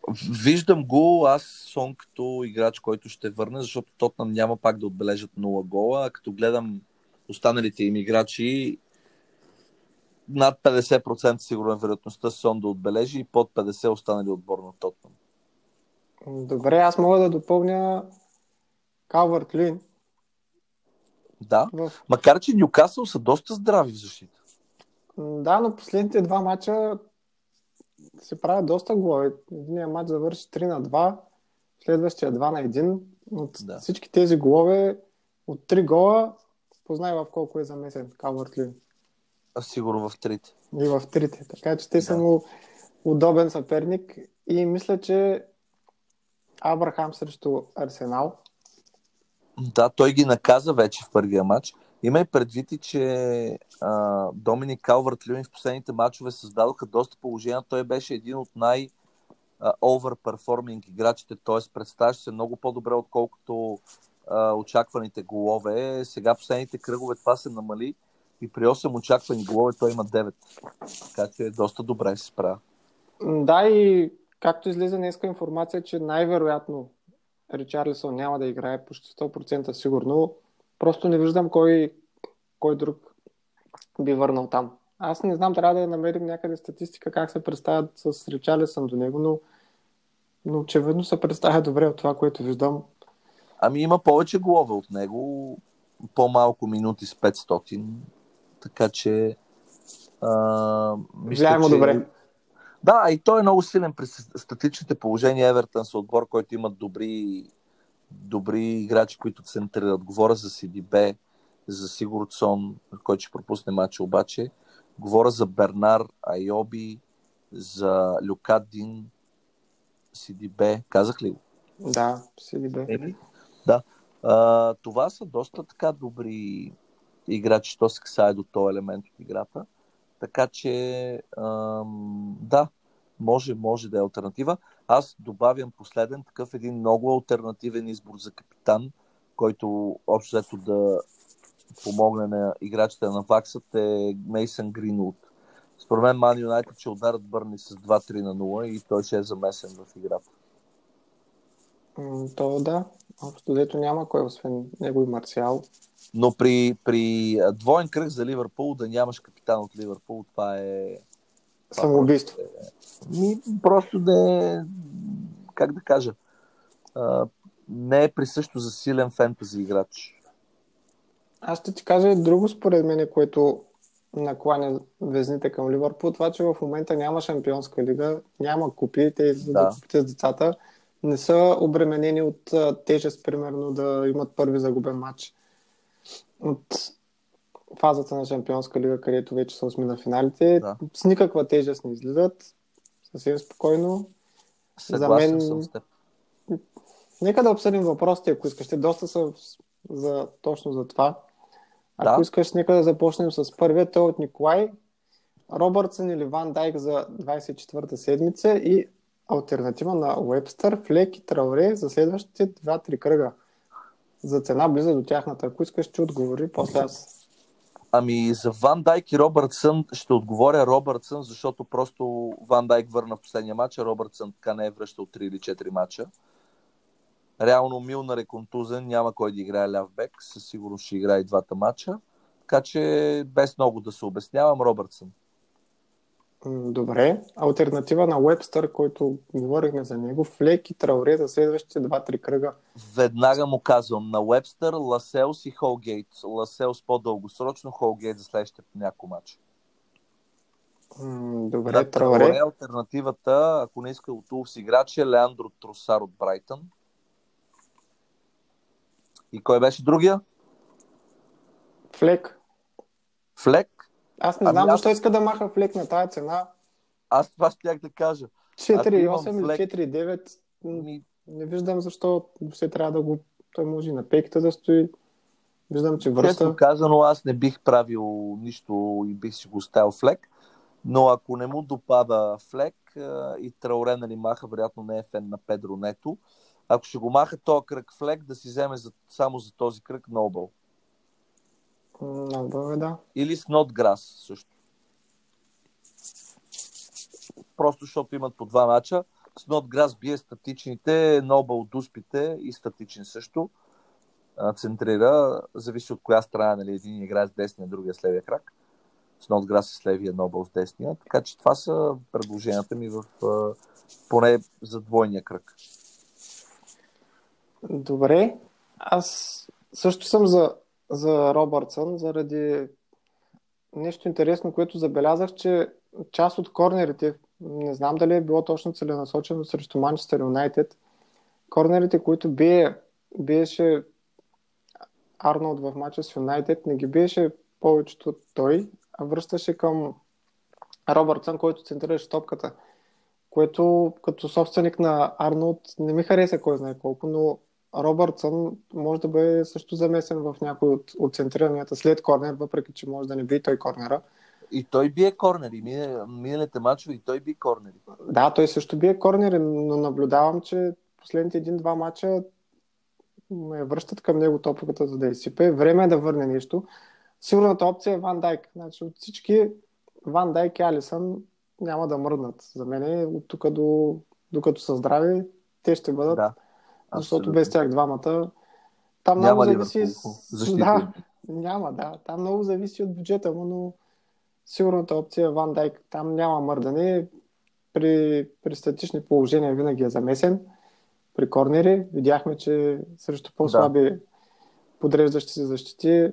виждам го аз сон като играч, който ще върне, защото Тотнам няма пак да отбележат 0 гола, а като гледам останалите им играчи, над 50% сигурно е вероятността Сон да отбележи и под 50% останали отбор на Тотнам. Добре, аз мога да допълня Калвард Лин. Да, В... макар че Нюкасъл са доста здрави в защита. Да, но последните два матча се правят доста голове. Единият матч завърши 3 на 2, следващия 2 на 1. От Да. всички тези голове, от 3 гола, познай в колко е замесен Калвард Лин. А сигурно в трите. И в трите. Така че те са Да. му удобен съперник. И мисля, че Абрахам срещу Арсенал. Да, той ги наказа вече в първия матч. Има и предвид, и, че а, Доминик Калвард Люин в последните матчове създадоха доста положения. Той беше един от най- overperforming играчите, т.е. представяше се много по-добре, отколкото а, очакваните голове. Сега последните кръгове това се намали и при 8 очаквани голове той има 9. Така че доста добре се справя. Да, и както излиза днеска информация, че най-вероятно Ричарлисон няма да играе почти 100% сигурно. Просто не виждам кой, кой друг би върнал там. Аз не знам, трябва да намерим някъде статистика как се представят с Ричарлисон до него, но, но очевидно се представя добре от това, което виждам. Ами има повече голове от него, по-малко минути с 500, така че а, мисля, Влияемо че... добре. Да, и той е много силен при статичните положения. Евертън са отбор, който имат добри, добри играчи, които центрират. Говоря за CDB, за Сигурдсон, който ще пропусне матча обаче. Говоря за Бернар Айоби, за Люкадин, CDB. Казах ли го? Да, CDB. Еми, да. А, това са доста така добри играчи, що се касае до този елемент от играта. Така че, ам, да, може, може да е альтернатива. Аз добавям последен такъв един много альтернативен избор за капитан, който общо взето да помогне на играчите на Ваксът е Мейсън Гринвуд. Според мен Ман Юнайтед ще ударят Бърни с 2-3 на 0 и той ще е замесен в играта. То да, общо дето няма кой, освен него и Марциал. Но при, при двоен кръг за Ливърпул да нямаш капитан от Ливърпул, това е... Самоубийство. Ми, просто да е, как да кажа, а, не е присъщо за силен фентази играч. Аз ще ти кажа и друго според мен, което накланя везните към Ливърпул. Това, че в момента няма шампионска лига, няма купи, те за да, купите с децата, не са обременени от тежест, примерно, да имат първи загубен матч. от фазата на Шампионска лига, където вече са осми на финалите. Да. С никаква тежест не излизат. Съвсем спокойно. Съгласен мен- с теб. Нека да обсъдим въпросите, ако искаш. Те доста са за, точно за това. Ако Да. искаш, нека да започнем с първия. Той е от Николай. Робъртсън или Ван Дайк за 24-та седмица и альтернатива на Уебстър, Флек и Трауре за следващите 2-3 кръга. За цена близо до тяхната. Ако искаш, ще отговори после аз. Ами за Ван Дайк и Робъртсън ще отговоря Робъртсън, защото просто Ван Дайк върна в последния матч, а Робъртсън така не е връщал 3 или 4 матча. Реално Милнар е контузен, няма кой да играе ляв бек, със сигурност ще играе и двата матча. Така че без много да се обяснявам, Робъртсън. Добре. Альтернатива на Уебстър, който говорихме за него, Флек и Трауре за следващите 2-3 кръга. Веднага му казвам на Уебстър, Ласелс и Холгейт. Ласелс по-дългосрочно, Холгейт за следващите няколко матча. М, Добре, На Трауре. Трауре альтернативата, ако не иска от Улфс играч, е Леандро Тросар от Брайтън. И кой беше другия? Флек. Флек. Аз не Ами знам аз- защо иска да маха Флек на тази цена. Аз това ще да кажа. 4,8 имам или Флек. 4,9. М, Ми, Не виждам защо все трябва да го... Той може и на пейката да стои. Виждам, че честно връща. казано, аз не бих правил нищо и бих си го оставил Флек. Но ако не му допада Флек и Трауре нали маха, вероятно не е фен на Педро Нето, ако ще го маха този кръг Флек, да си вземе за, само за този кръг Нобъл. М, Много е, да. Или Снотграс също. Просто защото имат по два мача. Снотграс бие статичните, Нобъл дуспите и статичен също. Центрира, зависи от коя страна, нали, един играе с десния, другия с левия крак. Снотграс е с левия, Нобъл с десния. Така че това са предложенията ми в поне за двойния кръг. Добре. Аз също съм за, за Робъртсън, заради нещо интересно, което забелязах, че част от корнерите, не знам дали е било точно целенасочено срещу Манчестър Юнайтед, корнерите, които бие, биеше Арнолд в мача с Юнайтед, не ги биеше повечето той, а връщаше към Робъртсън, който центрираше топката. Което като собственик на Арнолд не ми хареса кой знае колко, но Робъртсън може да бъде също замесен в някой от, от центриранията след корнер, въпреки че може да не би той корнера. И той бие корнери. Миналите мачове и той би корнери. Да, той също бие корнери, но наблюдавам, че последните един-два мача ме връщат към него топката, за да изсипе. Време е да върне нещо. Сигурната опция е Ван Дайк. Значи от всички Ван Дайк и Алисън няма да мръднат. За мен от тук до, докато са здрави, те ще бъдат, Да. Защото без тях двамата там Няма много зависи. Защита. Да, няма, да. Там много зависи от бюджета му, но сигурната опция Ван Дайк. Там няма мърдане. При, при статични положения винаги е замесен. При корнери видяхме, че срещу по-слаби подреждащи се защити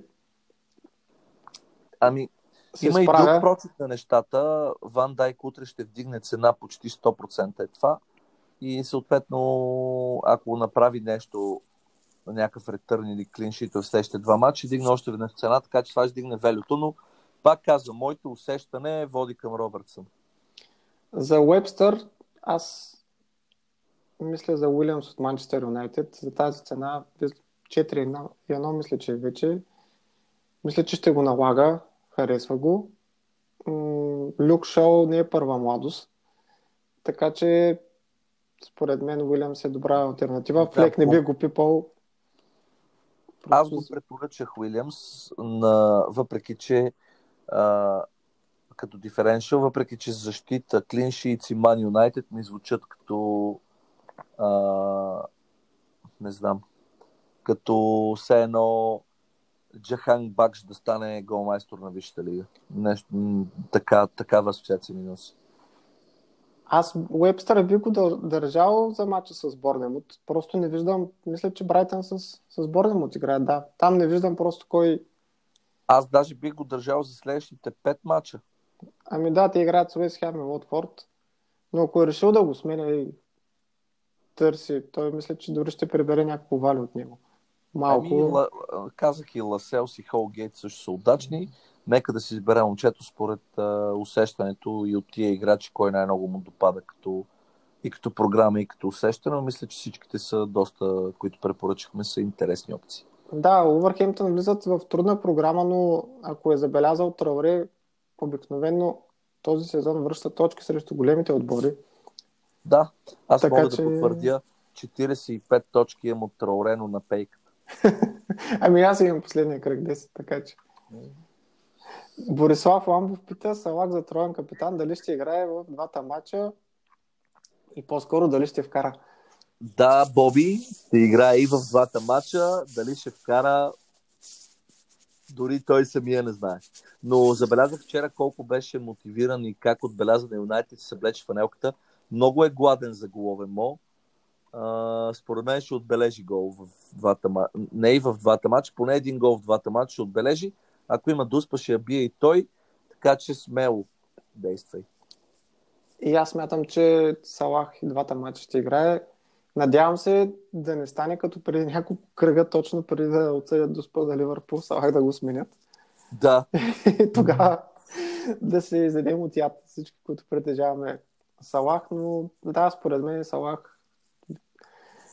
Ами, се Има и справя. друг прочит на нещата. Ван Дайк утре ще вдигне цена почти 100% е това. И съответно, ако направи нещо, някакъв ретърн или клиншит в следващите два матча, ще дигне още веднъж цена, така че това ще дигне велюто, но пак казвам, моето усещане води към Робъртсън. За Уебстър аз мисля за Уилямс от Манчестър Юнайтед. За тази цена 4 на 1 мисля, че вече. Мисля, че ще го налага. Харесва го. Люк Шоу не е първа младост. Така че според мен Уилямс е добра альтернатива. Да, Флек не би го пипал. Аз го препоръчах Уилямс, на, въпреки че а, като диференшъл, въпреки че защита, клиншит и Ман Юнайтед ми звучат като а, не знам, като все едно Джахан Бакш да стане голмайстор на Висшата лига. Нещо, така, такава асоциация ми носи. Аз Уебстър би го дър- държал за матча с Борнемут. Просто не виждам, мисля, че Брайтън с, с Борнемут играе, да. Там не виждам просто кой... Аз даже бих го държал за следващите пет мача. Ами да, те играят с Уест Хем и Уотфорд. Но ако е решил да го сменя и търси, той мисля, че дори ще прибере някакво вали от него. Малко... Ами, казах и Ласелс и Холгейт също са удачни. Нека да си избере момчето според а, усещането и от тия играчи, кой най-много му допада като, и като програма, и като усещане. Но мисля, че всичките са доста, които препоръчахме, са интересни опции. Да, Увърхемптън влизат в трудна програма, но ако е забелязал Трауре, обикновено този сезон връща точки срещу големите отбори. Да, аз така, мога че... да потвърдя 45 точки имам от Траурено на пейката. ами аз имам последния кръг 10, така че. Борислав Ламбов пита Салак за троен капитан дали ще играе в двата матча и по-скоро дали ще вкара. Да, Боби ще играе и в двата матча. Дали ще вкара, дори той самия не знае. Но забелязах вчера колко беше мотивиран и как отбеляза на Юнайтед се облече фанелката. Много е гладен за головен мо. Според мен ще отбележи гол в двата матча. Не и в двата матча, поне един гол в двата матча ще отбележи. Ако има дуспа, ще я бие и той. Така че смело действай. И аз смятам, че Салах и двата матча ще играе. Надявам се да не стане като преди няколко кръга, точно преди да отсъдят до спа да Ливърпул, Салах да го сменят. Да. И тогава да се изедем от яд всички, които притежаваме Салах, но да, според мен Салах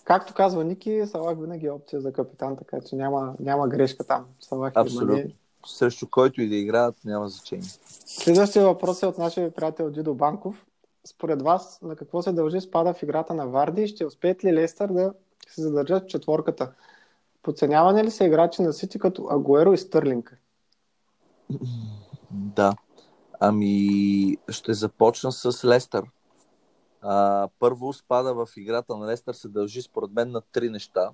Както казва Ники, Салах винаги е опция за капитан, така че няма, няма грешка там. Салах Абсолютно. Мани... Срещу който и да играят, няма значение. Следващия въпрос е от нашия приятел Дидо Банков според вас на какво се дължи спада в играта на Варди и ще успеят ли Лестър да се задържат в четворката? Подценяване ли са играчи на Сити като Агуеро и Стърлинг? Да. Ами, ще започна с Лестър. А, първо спада в играта на Лестър се дължи според мен на три неща.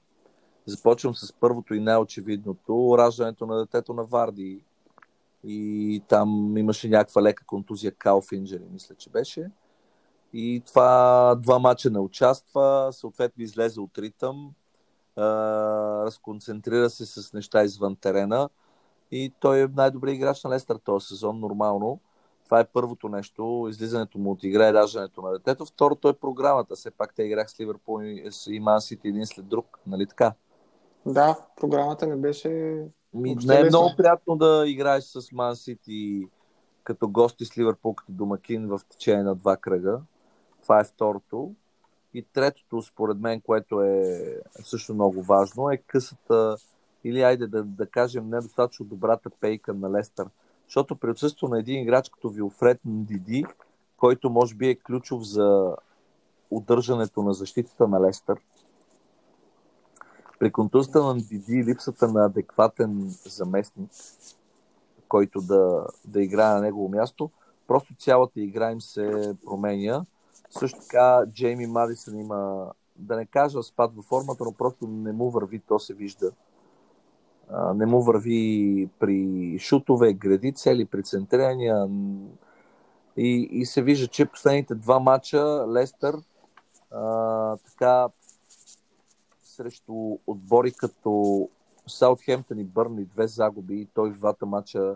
Започвам с първото и най-очевидното. Раждането на детето на Варди. И там имаше някаква лека контузия Калф инджери, мисля, че беше. И това два мача не участва, съответно излезе от ритъм, разконцентрира се с неща извън терена и той е най-добрият играч на Лестър този сезон, нормално. Това е първото нещо, излизането му от игра и раждането на детето. Второто е програмата. Все пак те играх с Ливърпул и Ман Сити един след друг, нали така? Да, програмата не беше... Ми, не е много приятно да играеш с Ман Сити като гости с Ливърпул, като домакин в течение на два кръга. Това е второто. И третото, според мен, което е също много важно, е късата или айде да, да кажем недостатъчно добрата пейка на Лестър. Защото при отсъствието на един играч като Вилфред Диди, който може би е ключов за удържането на защитата на Лестър, при контузата на Диди и липсата на адекватен заместник, който да, да играе на негово място, просто цялата игра им се променя също така Джейми Мадисън има, да не кажа спад във формата, но просто не му върви, то се вижда. Не му върви при шутове, гради цели, при центрения. И, и се вижда, че последните два мача Лестър а, така срещу отбори като Саутхемптън и Бърни две загуби и той в двата мача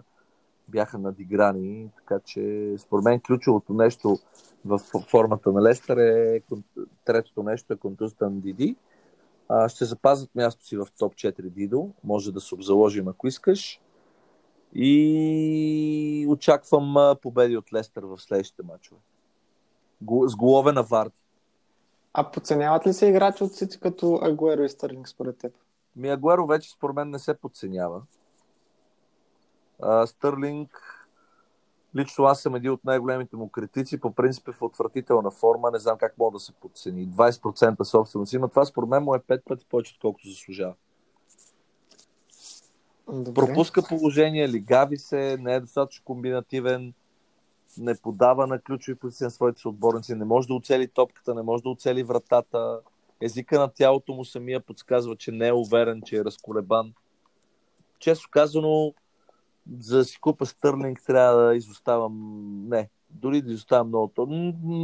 бяха надиграни, така че според мен ключовото нещо в формата на Лестър е третото нещо е контузата на Диди. А, ще запазят място си в топ 4 Дидо. Може да се обзаложим, ако искаш. И очаквам победи от Лестър в следващите мачове. С голове на Варди. А подценяват ли се играчи от Сити като Агуеро и Стърлинг според теб? Ми Агуеро вече според мен не се подценява. Стърлинг, лично аз съм един от най-големите му критици, по принцип е в отвратителна форма, не знам как мога да се подцени. 20% собственост има, това според мен му е 5 пъти повече, отколкото заслужава. Добре. Пропуска положение, лигави се, не е достатъчно комбинативен, не подава на ключови позиции на своите съотборници, не може да оцели топката, не може да оцели вратата. Езика на тялото му самия подсказва, че не е уверен, че е разколебан. Често казано, за да си купа Стърлинг трябва да изоставам. Не, дори да изоставам много.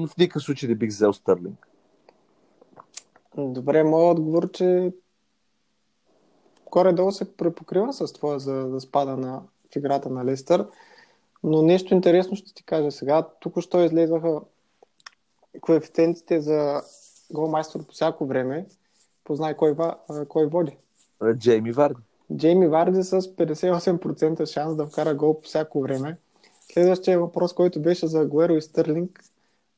В никакъв случай не бих взел Стърлинг. Добре, моят отговор, че горе-долу се препокрива с това за да спада на в играта на Лестър. Но нещо интересно ще ти кажа сега. Тук що излезаха коефициентите за голмайстор по всяко време. Познай кой, кой води. Джейми Варди. Джейми Варди с 58% шанс да вкара гол по всяко време. Следващия въпрос, който беше за Агуеро и Стърлинг.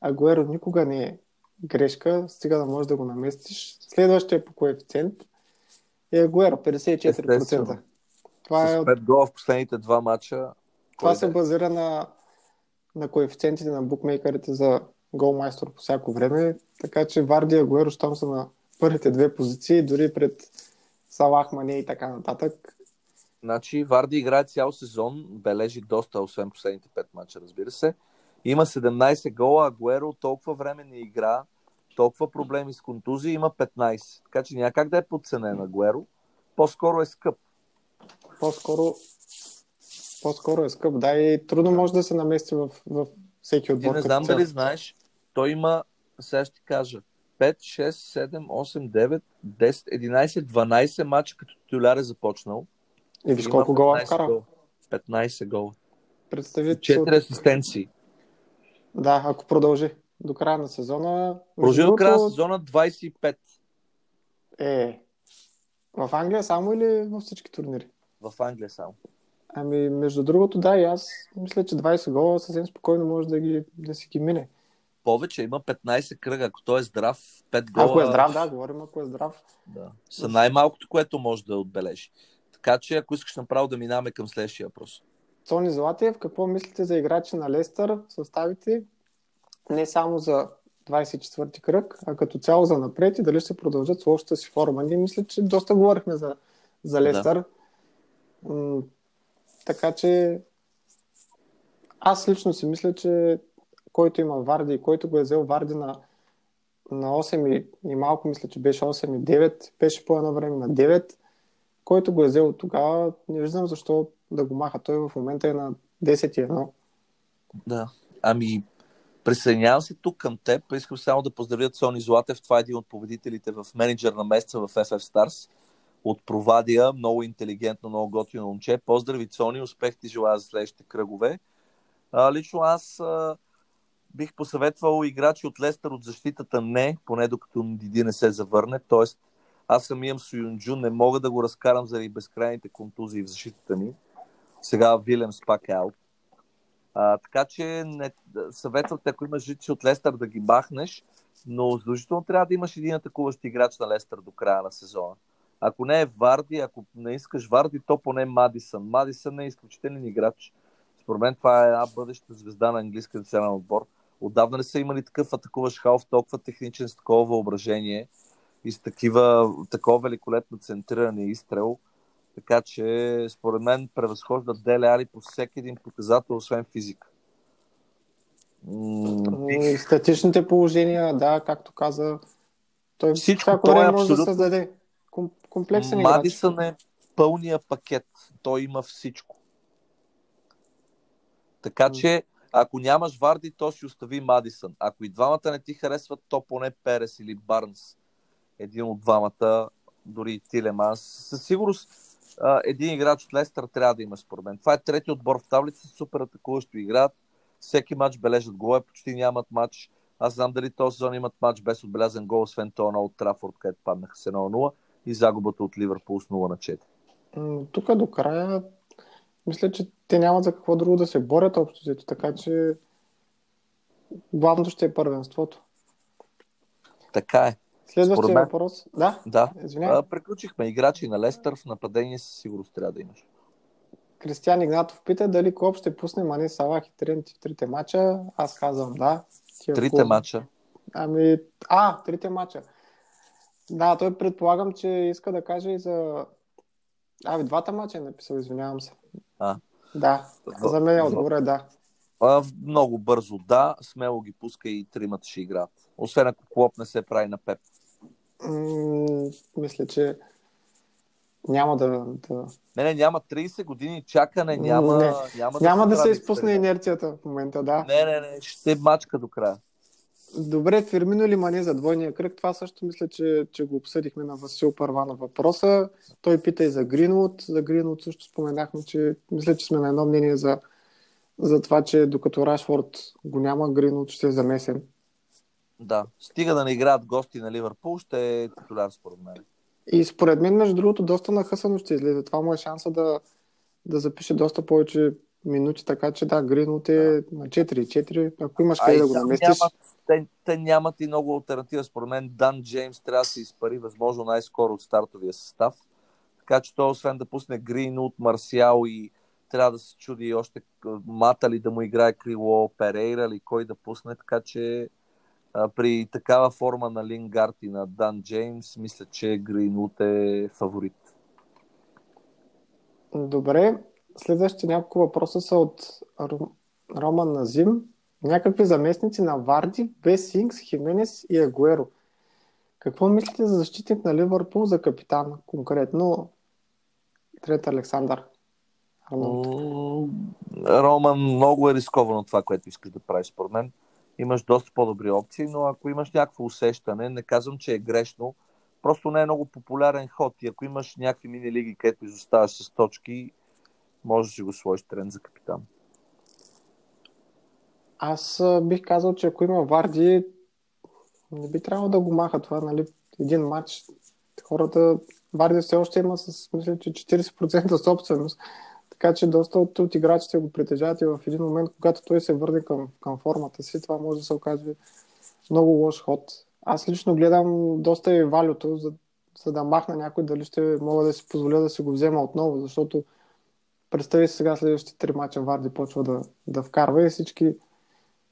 Агуеро никога не е грешка, стига да можеш да го наместиш. Следващия по коефициент е Агуеро, 54%. Естествено. Това е... 5 гола в последните два мача. Това се базира на, на коефициентите на букмейкерите за голмайстор по всяко време, така че Варди и Агуеро, щом са на първите две позиции, дори пред Салах, Мане и така нататък. Значи Варди играе цял сезон, бележи доста, освен последните 5 мача, разбира се. Има 17 гола, Агуеро толкова време не игра, толкова проблеми с контузии, има 15. Така че няма как да е подценен Агуеро. По-скоро е скъп. По-скоро, по-скоро е скъп, да, и трудно може да се намести в, в всеки отбор. Ти не знам дали знаеш, той има, сега ще ти кажа, 5, 6, 7, 8, 9, 10, 11, 12 мача като титуляр е започнал. И виж колко гола вкара. 15 гола. Представи 4 асистенции. Да, ако продължи до края на сезона. Продължи до края на сезона 25. Е, в Англия само или във всички турнири? В Англия само. Ами, между другото, да, и аз мисля, че 20 гола съвсем спокойно може да, ги, да си ги мине. Повече, има 15 кръга. Ако той е здрав, 5 гола... Ако е здрав, да, говорим, ако е здрав. Да. Са най-малкото, което може да отбележи. Така че, ако искаш направо да минаваме към следващия въпрос. Цони Златиев, какво мислите за играчи на Лестър, съставите, не само за 24-ти кръг, а като цяло за напред и дали ще продължат с лошата си форма. Ние мисля, че доста говорихме за, за Лестър. Да. М- така че аз лично си мисля, че който има Варди и който го е взел Варди на, на 8 и, и малко, мисля, че беше 8 и 9, беше по едно време на 9, който го е взел тогава, не виждам защо да го маха. Той в момента е на 10 и 1. Да, ами присъединявам се тук към теб. Искам само да поздравя Сони Златев. Това е един от победителите в менеджер на месеца в FF Stars от Провадия. Много интелигентно, много готино момче. Поздрави, Сони. Успех ти желая за следващите кръгове. А, лично аз бих посъветвал играчи от Лестър от защитата не, поне докато Диди не се завърне. Тоест, аз съм имам Суюнджу, не мога да го разкарам заради безкрайните контузии в защитата ми. Сега Вилемс пак е аут. А, така че не, съветвате, ако имаш жици от Лестър, да ги бахнеш, но задължително трябва да имаш един атакуващ играч на Лестър до края на сезона. Ако не е Варди, ако не искаш Варди, то поне Мадисън. Мадисън е изключителен играч. Според мен това е една бъдеща звезда на английския национален отбор. Отдавна не са имали такъв атакуващ халф, толкова техничен, с такова въображение и с такива, такова великолепно центриране и изстрел. Така че, според мен, превъзхожда Деле Али по всеки един показател, освен физика. И статичните положения, да, както каза, той всичко той е може абсолютно... да създаде комплексен Мадисън играч. е пълния пакет. Той има всичко. Така че, ако нямаш Варди, то си остави Мадисън. Ако и двамата не ти харесват, то поне Перес или Барнс. Един от двамата, дори Тилеманс. Със сигурност един играч от Лестър трябва да има според мен. Това е трети отбор в таблица, супер атакуващо играят. Всеки матч бележат голове, почти нямат матч. Аз знам дали този сезон имат матч без отбелязан гол, освен това от Трафорд, където паднаха с 1-0 и загубата от Ливърпул с 0 на 4. Тук до края мисля, че те нямат за какво друго да се борят общо взето, така че главното ще е първенството. Така е. Следващия мен... въпрос. Да, да. А, приключихме. Играчи на Лестър в нападение със сигурност трябва да имаш. Кристиан Игнатов пита дали Клоп ще пусне Мани Салах и Трент в трите мача. Аз казвам да. Тия трите клуб... мача? Ами, а, трите мача. Да, той предполагам, че иска да каже и за... Абе, двата мача е написал, извинявам се. А. Да, за мен е отговор е да. А, много бързо да, смело ги пуска и тримата ще играят. Освен ако Клоп не се прави на Пеп. М- мисля, че няма да, да... Не, не, няма 30 години чакане, няма, не. няма, няма да, да се изпусне инерцията в момента, да. Не, не, не, ще мачка до края. Добре, Фирмино или Мане за двойния кръг, това също мисля, че, че го обсъдихме на Васил Първа на въпроса. Той пита и за Гринвуд. За Гринвуд също споменахме, че мисля, че сме на едно мнение за, за това, че докато Рашфорд го няма, Гринвуд ще е замесен. Да, стига да не играят гости на Ливърпул, ще е титуляр според мен. И според мен, между другото, доста нахъсано ще излезе. Това му е шанса да, да запише доста повече минути, така че да, Гринот е на 4-4, ако имаш къде да го наместиш. Нямат, те, те нямат и много альтернатива. Според мен Дан Джеймс трябва да се изпари възможно най-скоро от стартовия състав. Така че той, освен да пусне Гринот, Марсиал и трябва да се чуди още Мата ли да му играе крило, Перейра ли кой да пусне, така че а, при такава форма на Лингард и на Дан Джеймс, мисля, че Гринут е фаворит. Добре, следващите няколко въпроса са от Роман Назим. Някакви заместници на Варди, без Синкс, Хименес и Агуеро. Какво мислите за защитник на Ливърпул за капитан? Конкретно Трет Александър. Роман, много е рисковано това, което искаш да правиш, според мен. Имаш доста по-добри опции, но ако имаш някакво усещане, не казвам, че е грешно, просто не е много популярен ход. И ако имаш някакви мини лиги, където изоставаш с точки, можеш да си го сложиш тренд за капитан. Аз бих казал, че ако има Варди, не би трябвало да го маха това, нали? Един матч. Хората, Варди все още има с, мисля, че 40% собственост. Така че доста от, от играчите го притежават и в един момент, когато той се върне към, към формата си, това може да се окаже много лош ход. Аз лично гледам доста и валюто, за, за да махна някой, дали ще мога да си позволя да си го взема отново, защото представи си сега следващите три мача Варди почва да, да вкарва и всички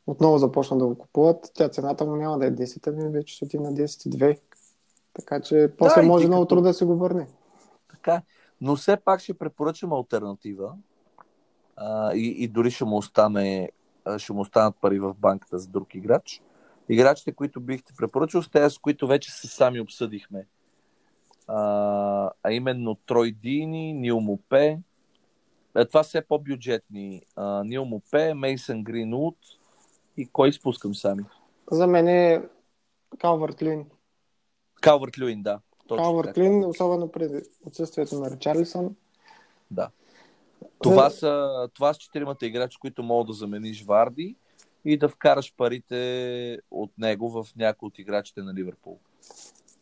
отново започнат да го купуват. Тя цената му няма да е 10, ами вече ще ти на 10,2. Така че после да, може много като... трудно да се го върне. Така. Но все пак ще препоръчам альтернатива а, и, и дори ще му, остане, ще му останат пари в банката за друг играч. Играчите, които бихте препоръчал, с тези, с които вече се сами обсъдихме. А, а именно Трой Дини, Нил Мопе. Е, това са по-бюджетни. А, Нил Мопе, Мейсън Гринвуд и кой изпускам сами? За мен е Калвард Лин. Калвард Люин, да. Калвард Лин, особено преди отсъствието на Ричарлисън. Да. Това са, това са четиримата играчи, които могат да замениш Варди и да вкараш парите от него в някои от играчите на Ливърпул.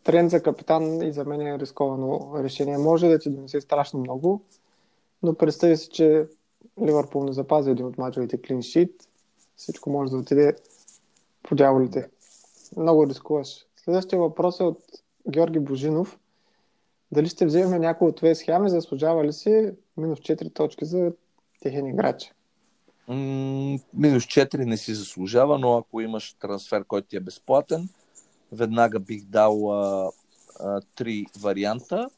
Тренд за капитан и за мен е рисковано решение. Може да ти донесе страшно много, но представи си, че Ливърпул не запази един от мачовете клиншит. Всичко може да отиде по дяволите. Много рискуваш. Следващия въпрос е от Георги Божинов. Дали ще вземем някой от Вест Хем и заслужава ли си минус 4 точки за техен играч? минус 4 не си заслужава, но ако имаш трансфер, който ти е безплатен, веднага бих дал а, а, три варианта.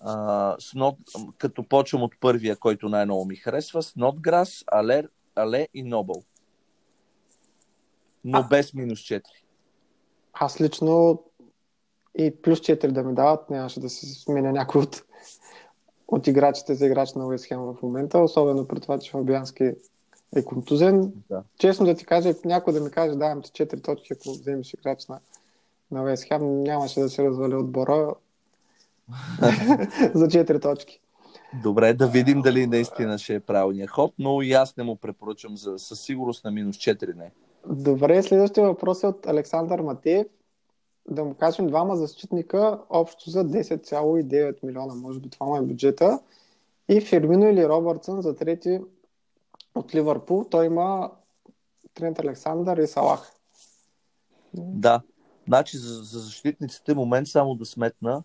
А, Снот, като почвам от първия, който най-много ми харесва, Снотграс, Алер, Але и Нобъл. Но а, без минус 4. Аз лично и плюс 4 да ми дават, нямаше да се сменя някой от, от играчите за играч на Уест в момента, особено при това, че Фабиански е контузен. Да. Честно да ти кажа, някой да ми каже, давам ти 4 точки, ако вземеш играч на, на Уест нямаше да се развали отбора за 4 точки. Добре, да видим дали наистина ще е правилният ход, но и аз не му препоръчам за, със сигурност на минус 4 не. Добре, следващия въпрос е от Александър Матеев да му кажем двама защитника общо за 10,9 милиона. Може би това му е бюджета. И Фермино или Робъртсън за трети от Ливърпул. Той има Трент Александър и Салах. Да. Значи за, за защитниците момент само да сметна.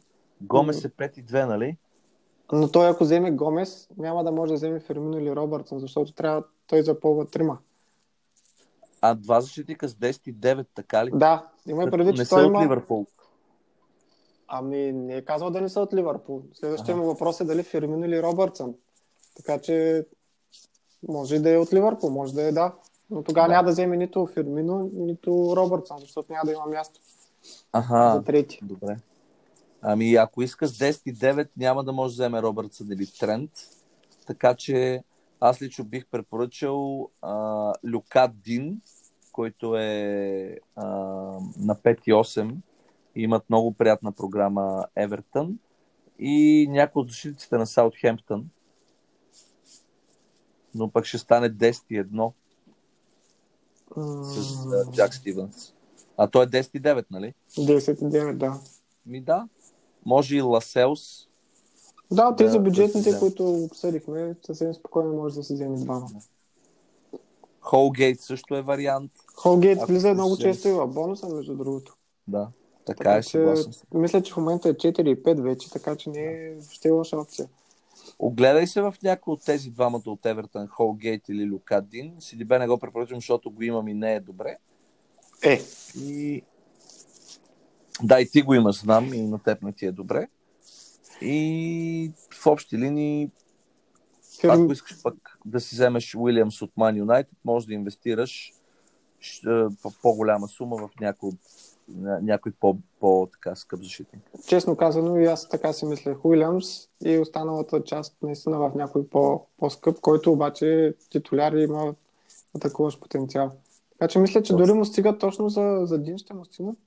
Гомес е 5 и 2, нали? Но той ако вземе Гомес, няма да може да вземе Фермино или Робъртсън, защото трябва той запълва трима. А два защитника с 10 и 9, така ли? Да, има предвид, че той има... от Ливърпул. Ами не е казал да не са от Ливърпул. Следващия му въпрос е дали Фирмино или Робъртсън. Така че може да е от Ливърпул, може да е да. Но тогава да. няма да вземе нито Фирмино, нито Робъртсън, защото няма да има място Аха, за трети. Добре. Ами ако иска с 10 и 9, няма да може да вземе Робъртсън или Трент. Така че аз лично бих препоръчал а, Люка Дин, който е а, на 5 и 8 и имат много приятна програма Евертън и някои от защитниците на Саутхемптън. Но пък ще стане 10 и 1 с Джак Стивенс. А той е 10 и 9, нали? 10 и 9, да. Ми да. Може и Ласелс. Да, от тези Да, да бюджетните, се които обсъдихме, съвсем спокойно може да се вземе двама. Холгейт също е вариант. Холгейт Ако влиза се много често и в бонуса, между другото. Да, така е, че, съгласен мисля, че в момента е 4 и 5 вече, така че не е въобще лоша опция. Огледай се в някой от тези двамата от Евертън, Холгейт или Люкадин. Сидибе не го препоръчвам, защото го имам и не е добре. Е, И... Да, и ти го имаш, знам, и на теб не ти е добре. И в общи линии, фирм... ако искаш пък да си вземеш Уилямс от Man United, може да инвестираш по-голяма сума в някой, ня- някой по, по така, скъп защитник. честно казано, и аз така си мислех. Уилямс и останалата част наистина в някой по, по-скъп, който обаче титуляр има атакуващ потенциал. Така че мисля, че Точно. дори му стигат точно за, за Дин ще му стигнат.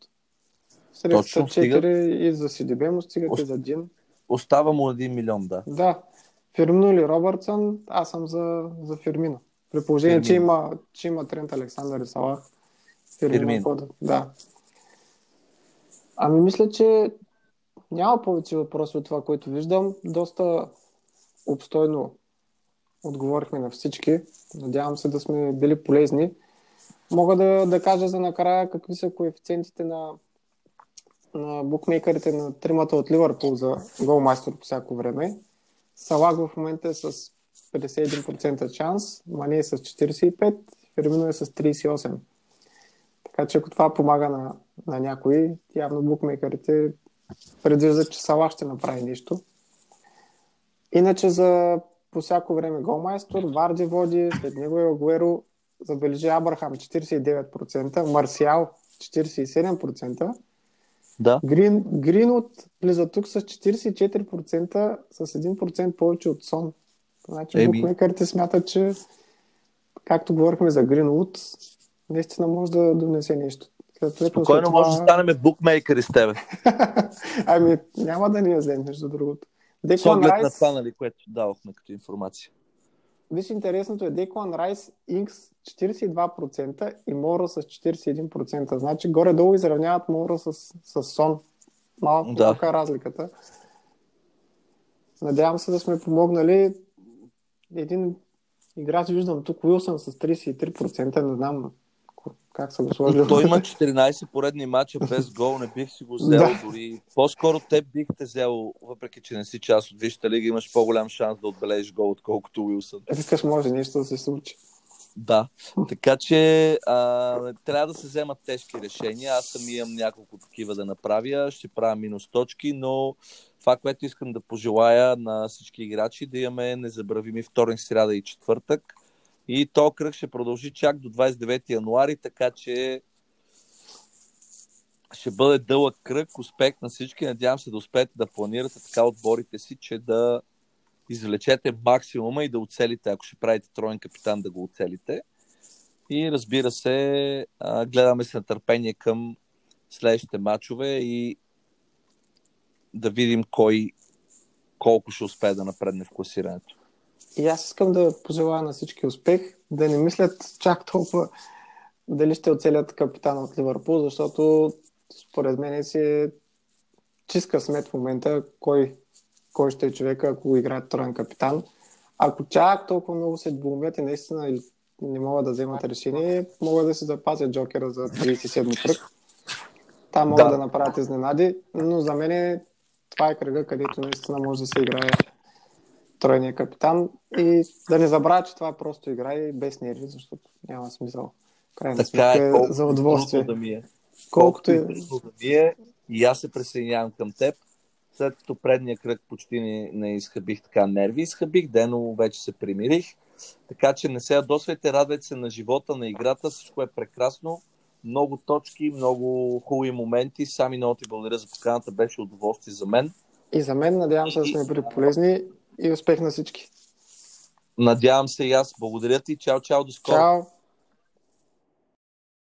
Средствата Точно, стигат. 4 и за CDB му стигат Ост- и за Дин. Остава му 1 милион, да. Да. Фирмино или Робъртсън, аз съм за, за Фирмино. При положение, че има, че има Трент Александър и Салах. Фирмино. Фирмино. хода. Да. Ами мисля, че няма повече въпроси от това, което виждам. Доста обстойно отговорихме на всички. Надявам се да сме били полезни. Мога да, да кажа за накрая какви са коефициентите на, на букмейкерите на тримата от Ливърпул за голмайстор по всяко време. Салак в момента е с 51% шанс, Мане е с 45%, Фермино е с 38%. Така че ако това помага на, на някой, явно букмейкерите предвиждат, че Салах ще направи нещо. Иначе за по всяко време голмайстор, Варди води, след него е Агуеро, забележи Абрахам 49%, Марсиал 47%, Да. Грин, Гринвуд влиза тук с 44%, с 1% повече от Сон. Значи Еми. букмекерите смятат, че както говорихме за Гринвуд, наистина може да донесе нещо. Съответно, Спокойно след може да станем букмейкъри с тебе. ами, няма да ни я вземе, между другото. С Деклан оглед на Райс, това, нали, което давахме като информация. Виж интересното е Деклан Райс, Инкс 42% и Мора с 41%. Значи горе-долу изравняват Мора с, с Сон. Малко, Да. малка е разликата. Надявам се да сме помогнали. Един играч виждам тук Уилсън с 33%, не знам как са го сложили. Той има 14 поредни мача без гол, не бих си го взел Да. дори. По-скоро те бих те взел, въпреки че не си част от Висшата лига, имаш по-голям шанс да отбележиш гол, отколкото Уилсън. Викаш, може нещо да се случи. Да, така че а, трябва да се вземат тежки решения. Аз съм имам няколко такива да направя. Ще правя минус точки, но това, което искам да пожелая на всички играчи, да имаме незабравими вторник, сряда и четвъртък. И то кръг ще продължи чак до 29 януари, така че ще бъде дълъг кръг. Успех на всички. Надявам се да успеете да планирате така отборите си, че да извлечете максимума и да оцелите, ако ще правите троен капитан, да го оцелите. И разбира се, гледаме с нетърпение към следващите матчове и да видим кой колко ще успее да напредне в класирането. И аз искам да пожелая на всички успех, да не мислят чак толкова дали ще оцелят капитана от Ливърпул, защото според мен си е чист късмет в момента кой, кой ще е човека, ако играе троен капитан. Ако чак толкова много се двумят и наистина не могат да вземат решение, могат да си запазят Джокера за 37 кръг. Там могат да. Да. да направят изненади, но за мен е, това е кръга, където наистина може да се играе тройния капитан и да не забравя, че това е просто игра и без нерви, защото няма смисъл. Крайна Така е, е колкото за удоволствие. да ми е. Колкото и е... да ми е, и аз се присъединявам към теб. След като предния кръг почти не, не изхъбих така нерви, изхъбих ден, но вече се примирих. Така че не се ядосвайте, радвайте се на живота, на играта, всичко е прекрасно. Много точки, много хубави моменти. Сами много ти благодаря за поканата, беше удоволствие за мен. И за мен, надявам се да сме били полезни и успех на всички. Надявам се и аз. Благодаря ти. Чао, чао, до скоро. Чао!